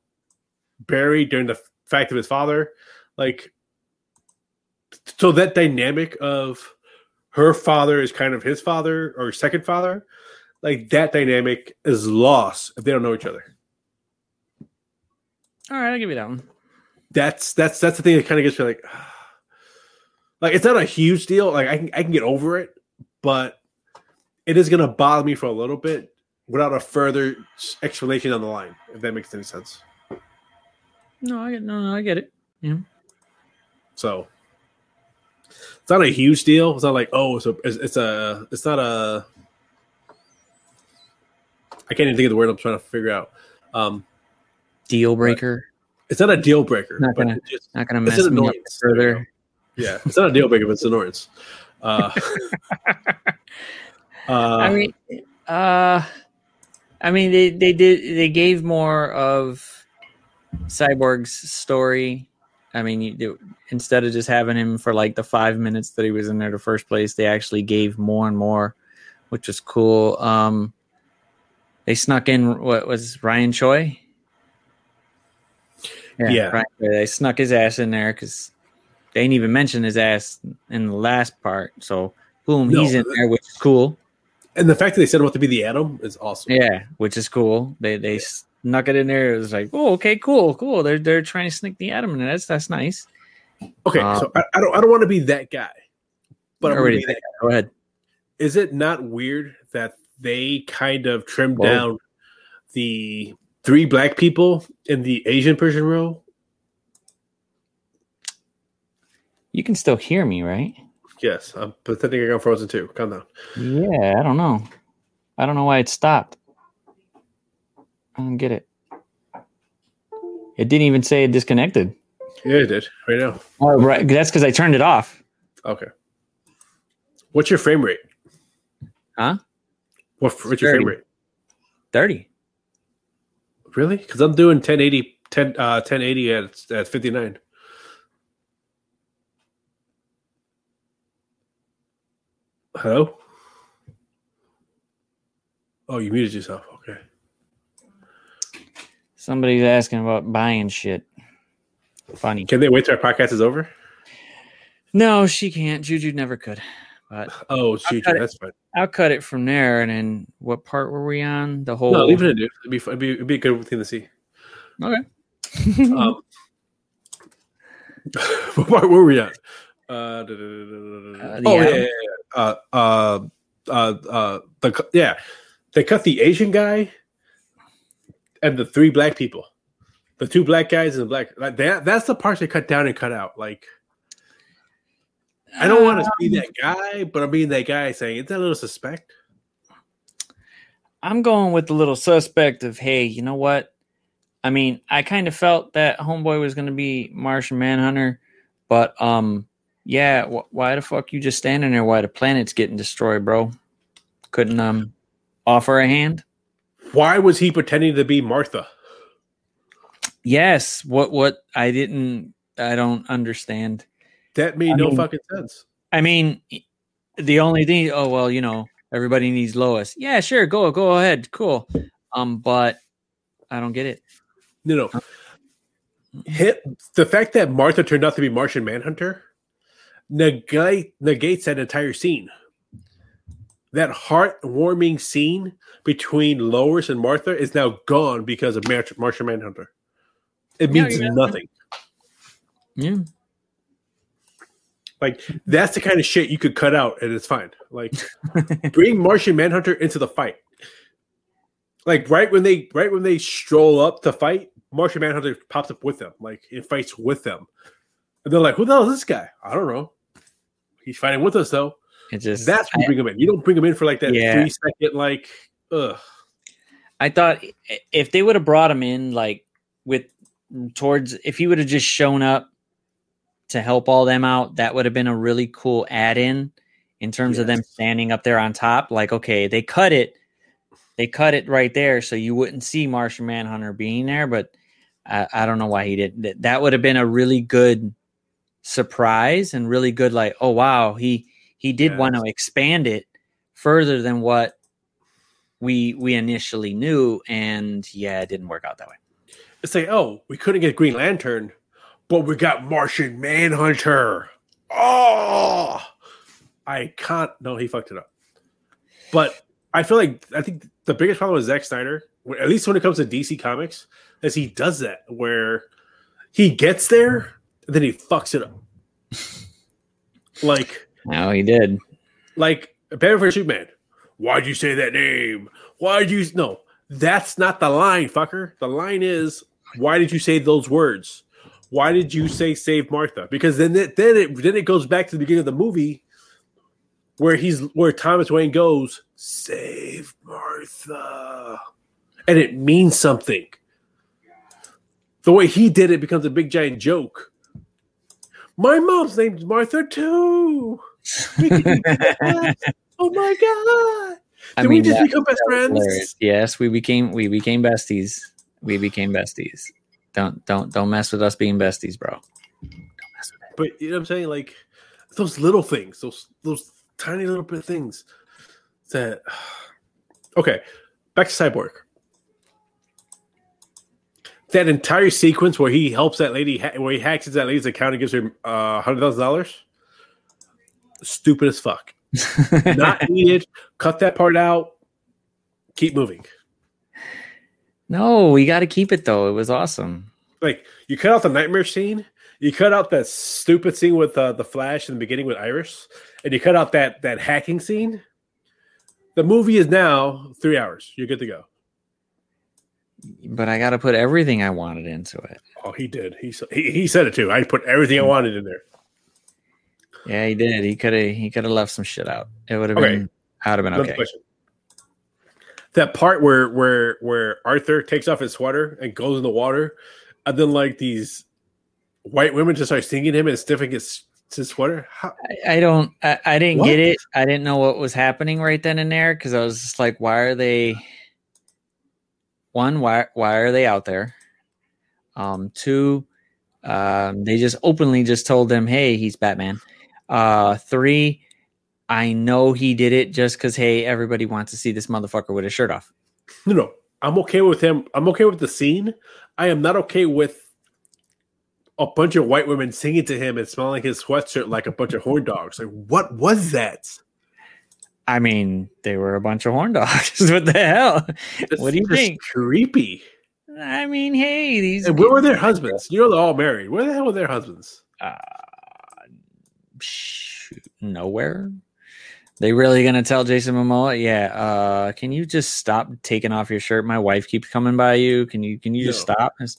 Barry during the fact of his father. Like, so that dynamic of her father is kind of his father or second father, like that dynamic is lost if they don't know each other. all right, I'll give you that one. that's that's that's the thing that kind of gets me like <sighs> like it's not a huge deal like i can i can get over it but it is going to bother me for a little bit without a further explanation on the line if that makes any sense No, I get no, no, I get it. Yeah. So it's not a huge deal it's not like oh it's a it's, it's a it's not a i can't even think of the word i'm trying to figure out um Deal breaker. it's not a deal breaker Not but gonna- it just, Not gonna it's mess an me up annoyance There we further. yeah it's not a deal breaker but it's an annoyance uh, <laughs> <laughs> uh I mean, uh, I mean, they they did they gave more of Cyborg's story. I mean, you, instead of just having him for like the five minutes that he was in there the first place, they actually gave more and more, which was cool. Um, they snuck in what was Ryan Choi. Yeah. Ryan they snuck his ass in there because they didn't even mention his ass in the last part. So boom, No, he's in there, which is cool. And the fact that they set him up to be the Atom is awesome. Yeah, which is cool. They they snuck it in there. It was like, oh, okay, cool, cool. They're they're trying to sneak the atom in. there. That's that's nice. Okay, Uh, so I, I don't I don't want to be that guy, but I'm Already that Go ahead. is it not weird that they kind of trimmed Whoa. down the three black people in the Asian Persian row? You can still hear me, right? Yes, I'm pretending I got frozen too. Calm down. Yeah, I don't know. I don't know why it stopped. I don't get it. It didn't even say it disconnected. Yeah, it did right now. Oh, right. That's because I turned it off. Okay. What's your frame rate? Huh? What, what's your frame rate? 30. Really? Because I'm doing 1080, 10, uh, 1080 at, at 59. Hello? Oh, you muted yourself. Okay. Somebody's asking about buying shit. Funny. Can they wait till our podcast is over? No, she can't. Juju never could. But Oh, it. that's fine. I'll cut it from there. And then what part were we on? The whole. No, leave it in. It'd be. It'd be, it'd be a good thing to see. Okay. Um, <laughs> what part were we at? Uh, da- da- da- Uh, oh, yeah, yeah, yeah. Uh, uh, uh, uh, the, yeah, they cut the Asian guy and the three black people. The two black guys and the black like that. That's the parts they cut down and cut out. Like I don't want to Um, be that guy, but I'm being that guy saying it's a little suspect. I'm going with the little suspect of, hey, you know what? I mean, I kind of felt that Homeboy was going to be Martian Manhunter, but um, yeah, wh- why the fuck you just standing there while the planet's getting destroyed, bro? Couldn't um offer a hand? Why was he pretending to be Martha? Yes. What? What? I didn't. I don't understand. That made I no mean- fucking sense. I mean, the only thing. Oh well, you know, everybody needs Lois. Yeah, sure. Go. Go ahead. Cool. Um, but I don't get it. No, no. Hit the fact that Martha turned out to be Martian Manhunter negate negates that entire scene. That heartwarming scene between Lois and Martha is now gone because of Mar- Martian Manhunter. It means yeah. nothing. Yeah. Like that's the kind of shit you could cut out and it's fine. Like bring <laughs> Martian Manhunter into the fight. Like right when they right when they stroll up to fight, Martian Manhunter pops up with them, like it fights with them. And they're like, "Who the hell is this guy? I don't know. He's fighting with us though." It just. That's when you bring him in. You don't bring him in for like that Yeah. three second, like, ugh. I thought if they would have brought him in, like with towards, if he would have just shown up to help all them out, that would have been a really cool add in in terms of them standing up there on top. Like, okay, they cut it, they cut it right there, so you wouldn't see Martian Manhunter being there. But I, I don't know why he didn't. That, that would have been a really good surprise and really good, like, oh wow, he he did want to expand it further than what we we initially knew and yeah it didn't work out that way It's like, oh, we couldn't get Green Lantern, but we got Martian Manhunter. Oh, I can't. No, he fucked it up. But I feel like I think the biggest problem with Zack Snyder, at least when it comes to DC Comics, is he does that where he gets there then he fucks it up. like, no he did like for Superman. Why'd you say that name? Why'd you no? That's not the line, fucker. The line is why did you say those words? Why did you say save Martha? Because then it, then it then it goes back to the beginning of the movie where he's where Thomas Wayne goes save Martha, and it means something. The way he did it becomes a big giant joke. My mom's name's Martha too. We can do that. oh my god! I Did we just that- become best friends? hilarious. Yes, we became we became besties. We became besties. Don't don't don't mess with us being besties, bro. Don't mess with it. But you know what I'm saying? Like those little things, those those tiny little bit of things that <sighs> Okay, back to Cyborg. That entire sequence where he helps that lady, ha- where he hacks into that lady's account and gives her uh, hundred thousand dollars, stupid as fuck. <laughs> Not needed. Cut that part out. Keep moving. no, we got to keep it though. It was awesome. Like you cut out the nightmare scene, you cut out that stupid scene with uh, the Flash in the beginning with Iris, and you cut out that that hacking scene. The movie is now three hours. You're good to go. But I got to put everything I wanted into it. Oh, he did. He he, he said it too. I put everything I hmm. wanted in there. Yeah, he did. He could have he could have left some shit out. It would have Okay. been I'd have been Another okay. question. That part where where where Arthur takes off his sweater and goes in the water, and then like these white women just start singing him and sniffing his his sweater. How, I, I don't I, I didn't What? get it. I didn't know what was happening right then and there because I was just like, why are they one, why why are they out there? Um two, um, they just openly just told them, Hey, he's Batman. Uh three, I know he did it just because hey, everybody wants to see this motherfucker with his shirt off. no, no. I'm okay with him. I'm okay with the scene. I am not okay with a bunch of white women singing to him and smelling his sweatshirt like a bunch of horn dogs. Like, what was that? I mean, they were a bunch of horn dogs. <laughs> what the hell? What do you think? Creepy. I mean, hey, these And where were their husbands? You know they're all married. Where the hell were their husbands? uh, shoot, nowhere. They really gonna tell Jason Momoa? Yeah. Uh, can you just stop taking off your shirt? My wife keeps coming by you. Can you? Can you just stop? It's-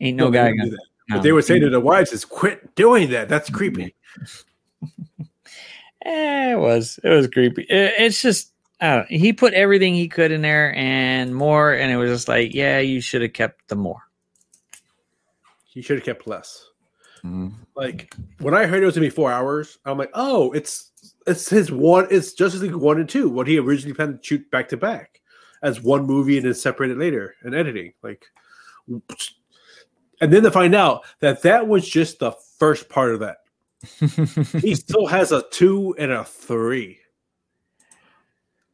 ain't no, they guy gonna. do that. no. But they would say to the wives, "Is quit doing that. That's <laughs> creepy." Eh, it was. It was creepy. It- it's just. I don't, he put everything he could in there and more, and it was just like, yeah, you should have kept the more. He should have kept less. Mm. Like when I heard it was gonna be four hours, I'm like, "Oh, it's it's his one. It's Justice League one and two. What he originally planned to shoot back to back as one movie and then separate it later in editing." Like, and then to find out that that was just the first part of that. He still has a two and a three.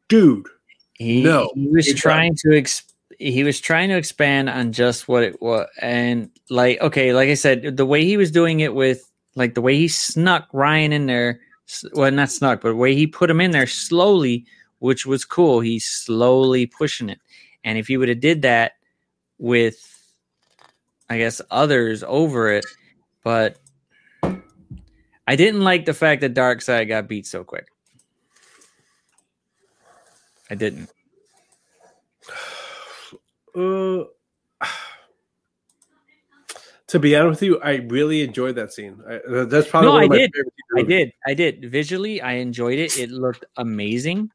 Dude, He, No, he was trying to ex- he was trying to expand on just what it was, and like okay, like I said, the way he was doing it with like the way he snuck Ryan in there, well, not snuck, but the way he put him in there slowly, which was cool. He's slowly pushing it, and if he would have did that with, I guess others over it, but I didn't like the fact that Darkseid got beat so quick. I didn't. <sighs> uh, to be honest with you, I really enjoyed that scene. I, that's probably No, one I of my did. I did. I did. Visually, I enjoyed it. It looked amazing.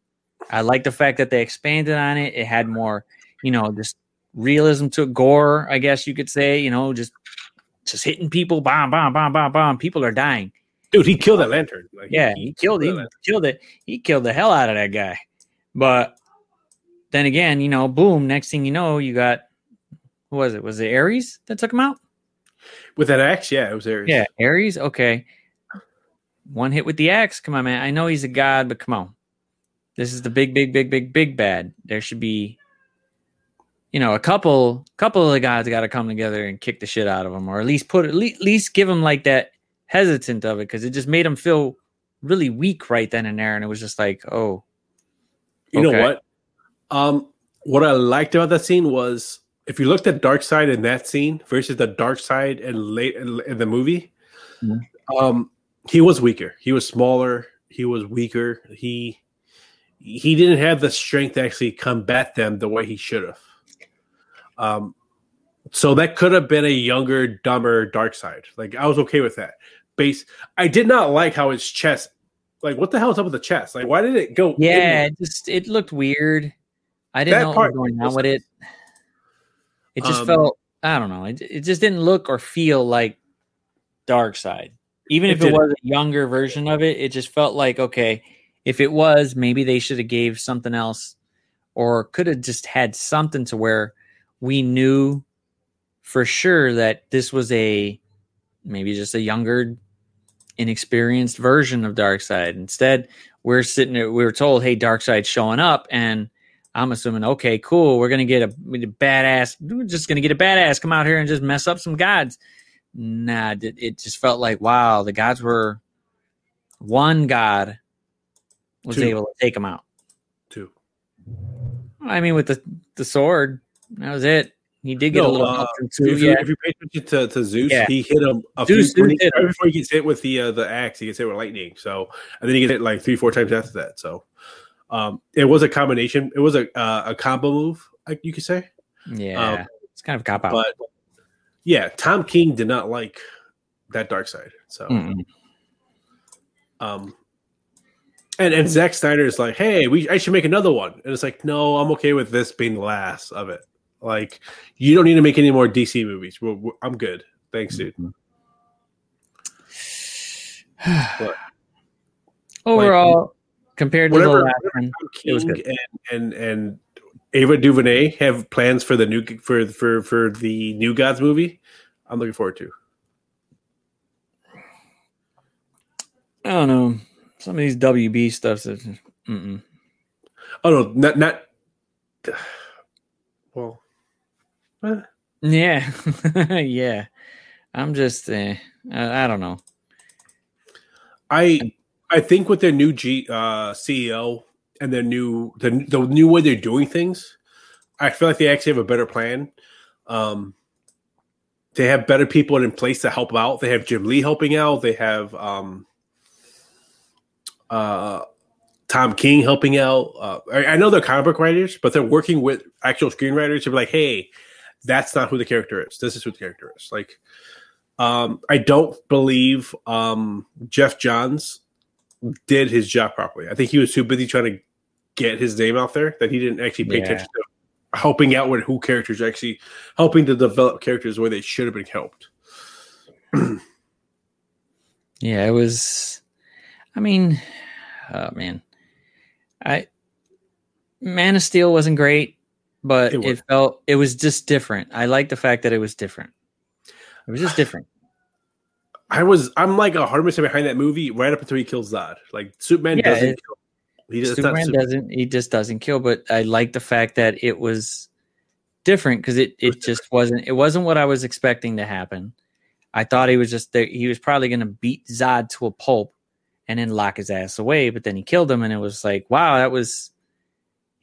I like the fact that they expanded on it. It had more, you know, just realism to gore, I guess you could say, you know, just just hitting people, bomb, bomb, bomb, bomb, bomb. People are dying. Dude, he killed that lantern. Like, Yeah, he killed he that killed it. He killed the hell out of that guy. But then again, you know, boom, next thing you know, you got who was it? Was it Ares that took him out? with that axe. Yeah, it was Ares. Yeah, Ares. Okay, one hit with the axe. Come on, man. I know he's a god, but come on. This is the big, big, big, big, big bad. There should be, you know, a couple, couple of the gods got to come together and kick the shit out of him, or at least put, at least, at least give him like that hesitant of it, because it just made him feel really weak right then and there, and it was just like, oh, You know what? Um, what I liked about that scene was if you looked at Darkseid in that scene versus the Darkseid in late in, the movie, Mhm. um, he was weaker. He was smaller. He was weaker. He he didn't have the strength to actually combat them the way he should have. Um, so that could have been a younger, dumber Darkseid. Like I was okay with that. Base. I did not like how his chest. Like what the hell is up with the chest? Like why did it go? yeah, it just it looked weird. I didn't That know what was going on with it. It just Um, felt I don't know. It, it just didn't look or feel like Darkseid. Even It if it didn't. was a younger version of it, it just felt like okay, if it was, maybe they should have gave something else, or could have just had something to where we knew for sure that this was a maybe just a younger, inexperienced version of Darkseid. Instead, we're sitting there, we were told, "Hey, Darkseid's showing up," and I'm assuming, okay, cool, we're gonna get a, a badass. We're just gonna get a badass come out here and just mess up some gods. Nah, it, it just felt like wow, the gods were one god was Two. able to take them out. Two. I mean, with the the sword, that was it. He did get a No, little uh, two. If you, Yeah, if you pay attention to, to Zeus, Yeah. he hit him a Zeus- few Zeus he, right before he gets hit with the uh, the axe. He gets hit with lightning. So and then he gets hit like three, four times after that. So um, it was a combination. It was a uh, a combo move, like you could say. yeah. um, it's kind of cop out. But yeah, Tom King did not like that Darkseid. So Mm-mm. um, and and Zack Snyder is like, hey, we I should make another one, and it's like, no, I'm okay with this being the last of it. Like, you don't need to make any more DC movies. We're, we're- I'm good. Thanks, dude. Mm-hmm. <sighs> But- Overall, compared to Whatever- the last one, Tom It was good. and and and Ava DuVernay have plans for the new for for for the New Gods movie. I'm looking forward to. I don't know. Some of these WB stuff is mm-mm. Oh no, not not. <sighs> Well, yeah, <laughs> yeah. I'm just, uh, I, I don't know. I I think with their new G uh, CEO and their new the the new way they're doing things, I feel like they actually have a better plan. Um, they have better people in place to help out. They have Jim Lee helping out. They have um, uh, Tom King helping out. Uh, I, I know they're comic book writers, but they're working with actual screenwriters to be like, hey, that's not who the character is. This is who the character is. Like, um, I don't believe um, Geoff Johns did his job properly. I think he was too busy trying to get his name out there that he didn't actually pay Yeah. attention to helping out with who characters are actually helping to develop characters where they should have been helped. <clears throat> Yeah, it was. I mean, oh man, I Man of Steel wasn't great, but It it, felt it was just different. I like the fact that it was different. It was just <sighs> different. I was I'm like a percent behind that movie right up until he kills Zod. Like Superman Yeah, doesn't it- kill. He does Superman doesn't. He just doesn't kill. But I like the fact that it was different because it it just wasn't. It wasn't what I was expecting to happen. I thought he was just there. He was probably going to beat Zod to a pulp and then lock his ass away. But then he killed him, and it was like, wow, that was.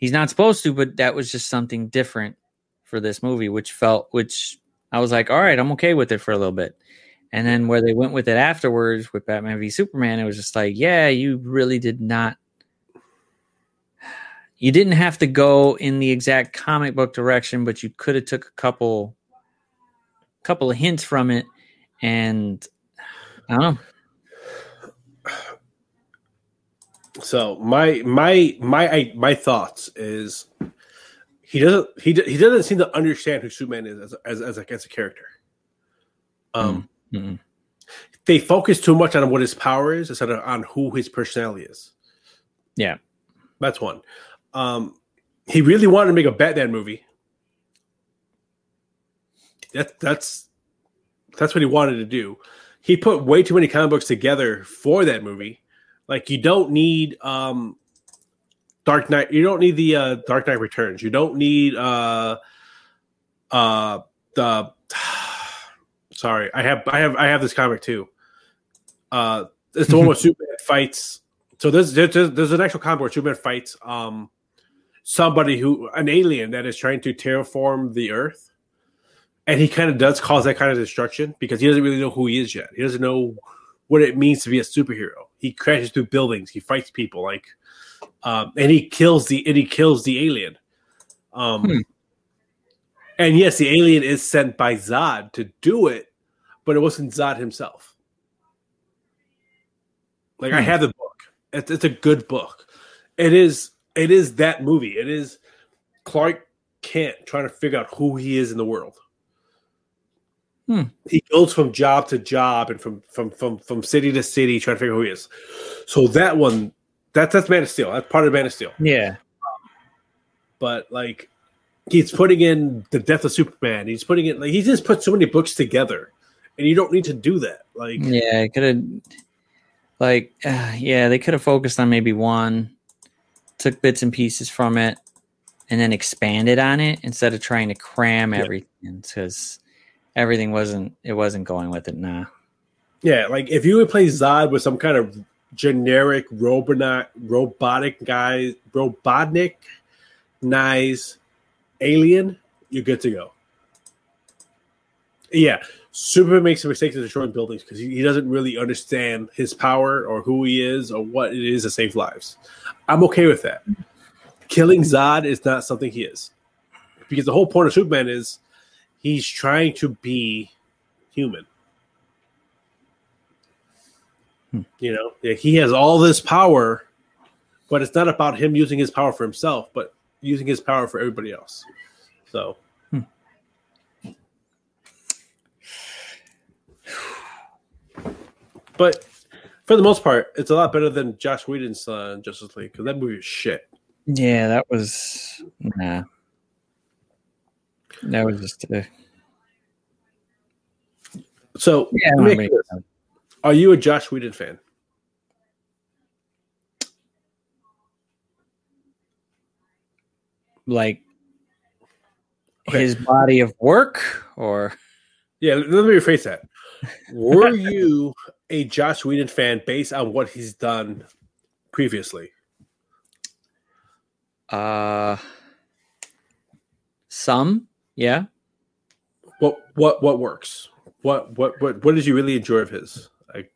He's not supposed to, but that was just something different for this movie, which felt, which I was like, all right, I'm okay with it for a little bit. And then where they went with it afterwards with Batman v Superman, it was just like, yeah, you really did not you didn't have to go in the exact comic book direction, but you could have took a couple couple of hints from it and I don't know. So my my my my thoughts is he doesn't he he doesn't seem to understand who Superman is as as as a, as a character. Um, Mm-mm. they focus too much on what his power is instead of on who his personality is. Yeah. That's one. Um, he really wanted to make a Batman movie. That that's that's what he wanted to do. He put way too many comic books together for that movie. Like you don't need um Dark Knight. You don't need the uh, Dark Knight Returns. You don't need uh uh the <sighs> sorry. I have I have I have this comic too. Uh it's the one <laughs> where Superman fights. So there's, there's there's an actual comic where Superman fights um somebody who an alien that is trying to terraform the Earth, and he kind of does cause that kind of destruction because he doesn't really know who he is yet. He doesn't know what it means to be a superhero. He crashes through buildings. He fights people like, um, and he kills the and he kills the alien. Um, Hmm. and yes, the alien is sent by Zod to do it, but it wasn't Zod himself. Like I Hmm. have the book. It's, it's a good book. It is. It is that movie. It is Clark Kent trying to figure out who he is in the world. Hmm. He goes from job to job and from from from from city to city trying to figure out who he is. So that one, That's that's Man of Steel. That's part of Man of Steel. Yeah. But like, he's putting in the death of Superman. He's putting it like he just put so many books together, and you don't need to do that. Like, Yeah, could have like uh, yeah, they could have focused on maybe one, took bits and pieces from it, and then expanded on it instead of trying to cram Yeah. everything because everything wasn't it wasn't going with it. Nah. yeah, like if you would play Zod with some kind of generic robotic robotic guy, robotnik, nice alien, you're good to go. Yeah, Superman makes a mistake in destroying buildings because he doesn't really understand his power or who he is or what it is to save lives. I'm okay with that. Killing Zod is not something he is because the whole point of Superman is he's trying to be human. You know, he has all this power, but it's not about him using his power for himself, but using his power for everybody else. So, but for the most part, it's a lot better than Joss Whedon's uh, Justice League because that movie is shit. Yeah, that was nah. That was just uh, So, yeah. I let me don't ask know, you this. are you a Joss Whedon fan? like Okay. his body of work or Yeah, let me rephrase that. Were <laughs> you a Joss Whedon fan based on what he's done previously? uh some yeah What what what works? What what what what did you really enjoy of his? Like,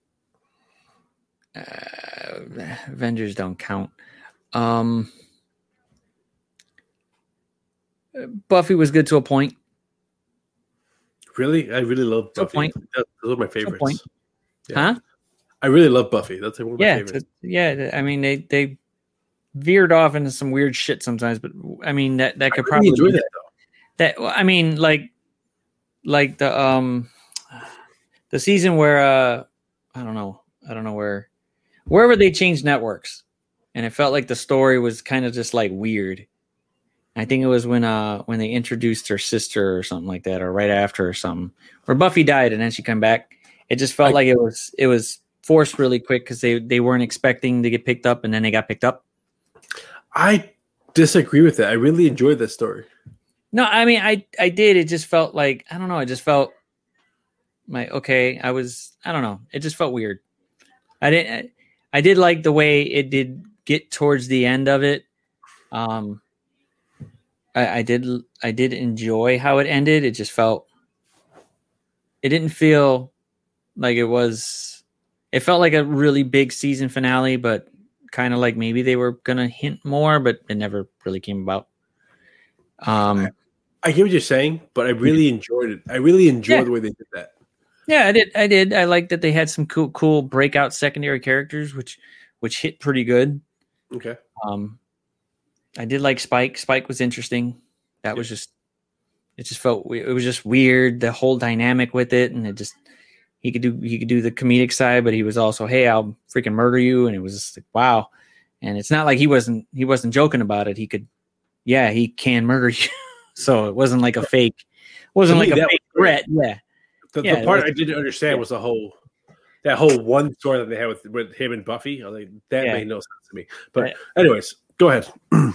uh, Avengers don't count. Um, Buffy was good to a point. really, I really love Buffy. point. Those are my favorites. point. Yeah. Huh? I really love Buffy. That's like one of my Yeah, favorites. yeah. I mean, they they veered off into some weird shit sometimes, but I mean that that could really probably enjoy that though. That I mean, like, like the um, the season where uh, I don't know, I don't know where, wherever they changed networks, and it felt like the story was kind of just like weird. I think it was when uh when they introduced her sister or something like that, or right after or something, where Buffy died and then she come back. It just felt I- like it was it was forced really quick because they they weren't expecting to get picked up and then they got picked up. I disagree with that. I really enjoyed this story. No, I mean, I I did. It just felt like I don't know. It just felt my okay. I was I don't know. It just felt weird. I didn't. I did like the way it did get towards the end of it. Um, I, I did. I did enjoy how it ended. It just felt. It didn't feel like it was. It felt like a really big season finale, but kind of like maybe they were gonna hint more, but it never really came about. Um. I get what you're saying, but I really enjoyed it. I really enjoyed Yeah. the way they did that. Yeah, I did. I did. I like that they had some cool, cool breakout secondary characters, which which hit pretty good. Okay. Um, I did like Spike. Spike was interesting. That was just it. Just felt it was just weird the whole dynamic with it, and it just he could do he could do the comedic side, but he was also hey I'll freaking murder you, and it was just like wow. And it's not like he wasn't he wasn't joking about it. He could, yeah, he can murder you. <laughs> so it wasn't like a fake, wasn't like a fake threat. Yeah, The, Yeah, the part was- I didn't understand yeah. was the whole that whole one story that they had with, with him and Buffy. I like, that Yeah. made no sense to me. But Right. anyways, go ahead. <clears throat>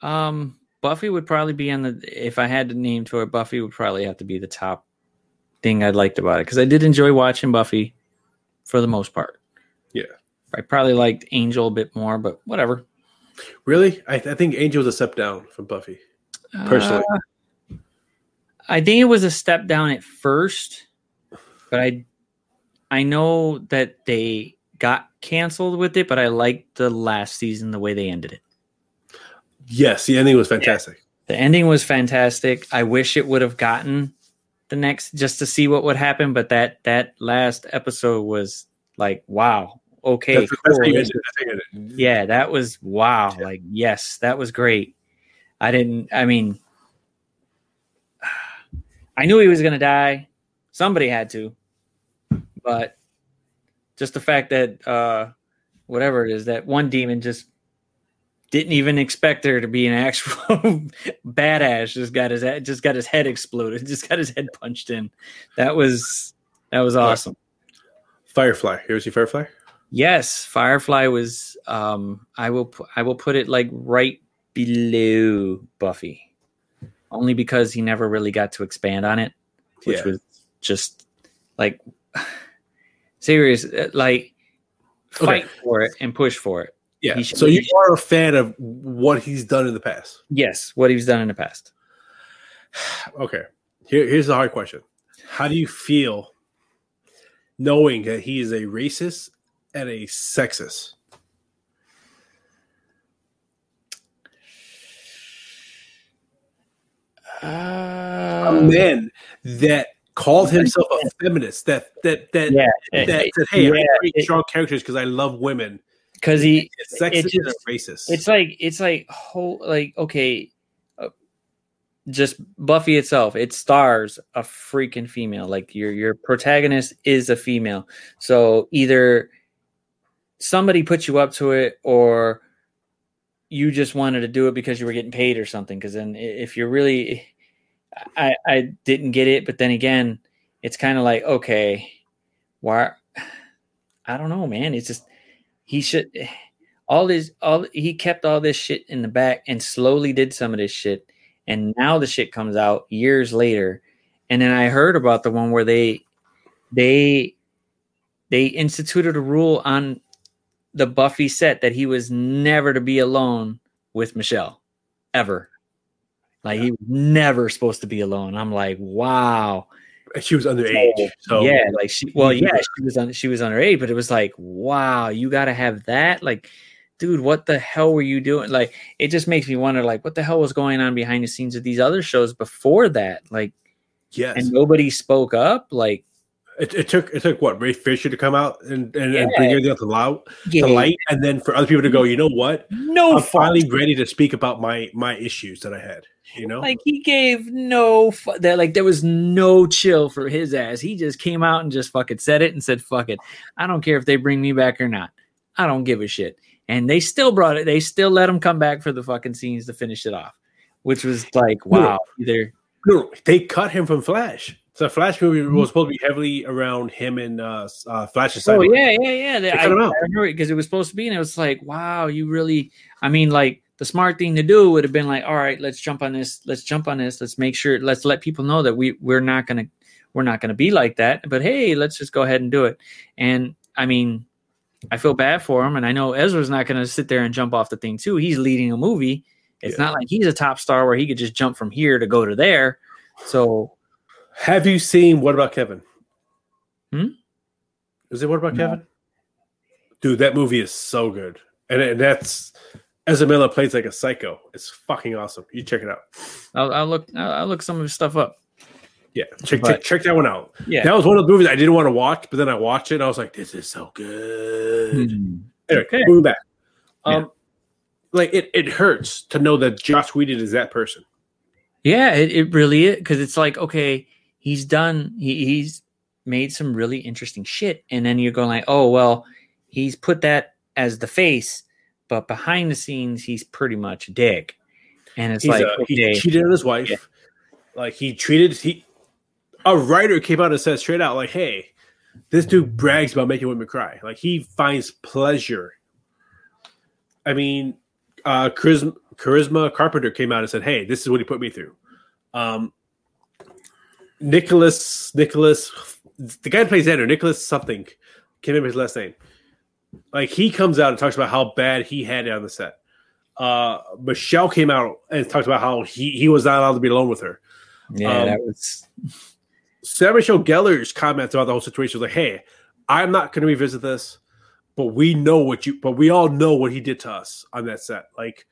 Um, Buffy would probably be on the. If I had to name to it, Buffy would probably have to be the top thing I liked about it because I did enjoy watching Buffy for the most part. Yeah. I probably liked Angel a bit more, but whatever. Really, I, I think Angel was a step down from Buffy. Personally. Uh, I think it was a step down at first, but I, I know that they got canceled with it, but I liked the last season the way they ended it. Yes, the ending was fantastic. The ending was fantastic. I wish it would have gotten the next just to see what would happen, but that that last episode was like, wow, okay, That's, that's cool. you ended. That's how you ended it. yeah, that was wow. Like, yes, that was great. I didn't. I mean, I knew he was gonna die. Somebody had to, but just the fact that uh whatever it is, that one demon just didn't even expect there to be an actual <laughs> badass. Just got his head, just got his head exploded. <laughs> Just got his head punched in. That was that was awesome. Firefly. You ever see Firefly? Yes, Firefly was. Um, I will. pu- I will put it like right below Buffy, only because he never really got to expand on it, which Yeah. was just like <sighs> serious. uh, Like fight Okay. for it and push for it. Yeah. So you are a fan of what he's done in the past. Yes, what he's done in the past. <sighs> Okay. Here, here's the hard question. How do you feel knowing that he is a racist and a sexist? A Uh, man that called himself a feminist, that that that yeah, that said, "Hey, I create strong characters because I love women." because he It's sexist it and just- racist. it's like it's like whole like okay uh, just buffy itself it stars a freaking female like your your protagonist is a female so either somebody put you up to it or you just wanted to do it because you were getting paid or something because then if you're really i i didn't get it but then again it's kind of like okay why i don't know man. It's just he should all this all he kept all this shit in the back and slowly did some of this shit. And now the shit comes out years later. And then i heard about the one where they they they instituted a rule on the buffy set that he was never to be alone with michelle ever like he was never supposed to be alone i'm like wow she was underage. So yeah, like she well, yeah, she was on she was underage, but it was like, wow, you gotta have that. Like, dude, what the hell were you doing? Like, it just makes me wonder, like, what the hell was going on behind the scenes of these other shows before that? Like, yes. and nobody spoke up. Like, It, it took it took what Ray Fisher to come out and, and, and bring everything out to loud yeah, to light, and then for other people to go, you know what? no, I'm finally ready to speak about my my issues that I had. You know, like he gave no fu- that like there was no chill for his ass. He just came out and just fucking said it and said, "Fuck it, I don't care if they bring me back or not. I don't give a shit." And they still brought it. They still let him come back for the fucking scenes to finish it off, which was like, wow. Either no, they cut him from Flash. So Flash movie Mm-hmm. was supposed to be heavily around him and uh, uh Flash's Oh yeah, yeah, yeah. They- I, I out. remember it because it was supposed to be, and it was like, wow, you really. I mean, like the smart thing to do would have been like, all right, let's jump on this. Let's jump on this. Let's make sure. Let's let people know that we we're not gonna we're not gonna be like that. But hey, let's just go ahead and do it. And I mean, I feel bad for him, and I know Ezra's not gonna sit there and jump off the thing too. He's leading a movie. It's Yeah. not like he's a top star where he could just jump from here to go to there. So Have you seen What About Kevin? Hmm? Is it What About No. Kevin? Dude, that movie is so good, and, and that's Ezra Miller plays like a psycho. It's fucking awesome. You check it out. I'll, I'll look. I'll, I'll look some of his stuff up. Yeah, check, But- check check that one out. Yeah. That was one of the movies I didn't want to watch, but then I watched it and I was like, "This is so good." Hmm. Anyway, Okay. moving back. Yeah. Um, like it, it hurts to know that Joss Whedon is that person. Yeah, it, it really is because it's like okay, he's done. He, he's made some really interesting shit, and then you're going like, oh well, he's put that as the face, but behind the scenes, he's pretty much a dick. And it's He's like, uh, okay, he cheated on his wife. Yeah. Like he treated he. A writer came out and said straight out, like, "Hey, this dude brags about making women cry. Like he finds pleasure." I mean, uh, charisma, charisma Carpenter came out and said, "Hey, this is what he put me through." Um, Nicholas, Nicholas, the guy who plays Xander, Nicholas something, can't remember his last name. Like he comes out and talks about how bad he had it on the set. Uh, Michelle came out and talked about how he, he was not allowed to be alone with her. yeah, um, that was Sarah Michelle Gellar's comments about the whole situation was like, "Hey, I'm not going to revisit this, but we know what you, but we all know what he did to us on that set. Like,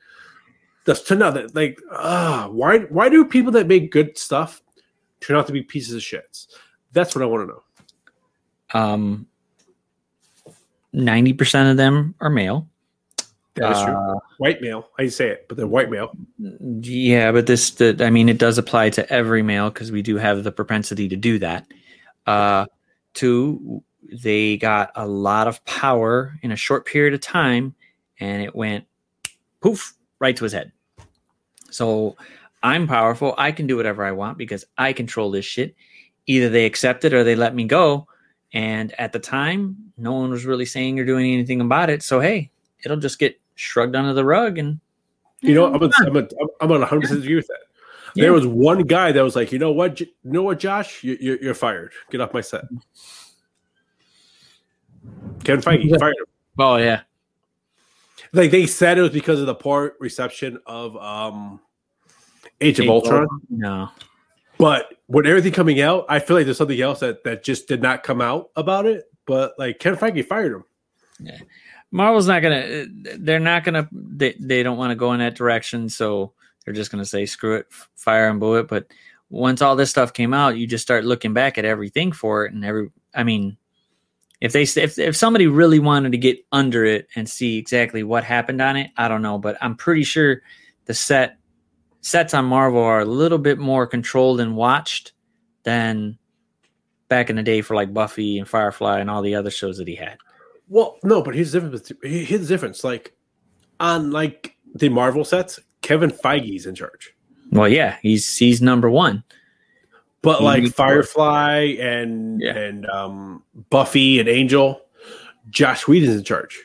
that's to know that, like, ah, why, why do people that make good stuff turn out to be pieces of shits? That's what I want to know. um, ninety percent of them are male. That is true. Uh, White male, I say it, but they're white male. Yeah, but this, the, I mean, it does apply to every male because we do have the propensity to do that. Uh, two, they got a lot of power in a short period of time and it went poof right to his head. So I'm powerful. I can do whatever I want because I control this shit. Either they accept it or they let me go. And at the time, no one was really saying or doing anything about it. So hey, it'll just get shrugged under the rug and you know, I'm a, I'm a, I'm on 100 percent agree with that. Yeah. There was one guy that was like, you know what, you know what, Joss, you, you're, you're fired. Get off my set. Kevin Feige fired him. Oh yeah, like they said it was because of the poor reception of um Age of Ultron. No, but with everything coming out, I feel like there's something else that that just did not come out about it. But like Kevin Feige fired him. Yeah. Marvel's not gonna. They're not gonna. They, they don't want to go in that direction, so they're just gonna say screw it, fire and boo it. But once all this stuff came out, you just start looking back at everything for it, and every. I mean, if they if if somebody really wanted to get under it and see exactly what happened on it, I don't know, but I'm pretty sure the set sets on Marvel are a little bit more controlled and watched than back in the day for like Buffy and Firefly and all the other shows that he had. Well, no, but here's the difference. Here's the difference. Like on like the Marvel sets, Kevin Feige's in charge. Well, yeah, he's he's number one. But like Firefly and yeah. and um, Buffy and Angel, Joss Whedon's in charge.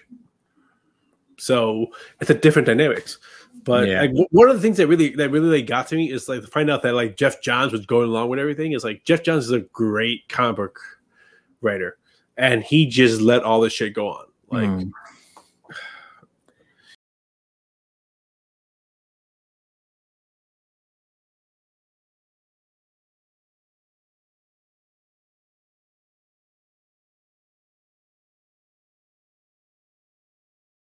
So it's a different dynamics. But yeah. like one of the things that really that really like got to me is like to find out that like Geoff Johns was going along with everything is like Geoff Johns is a great comic book writer, and he just let all this shit go on. Like mm.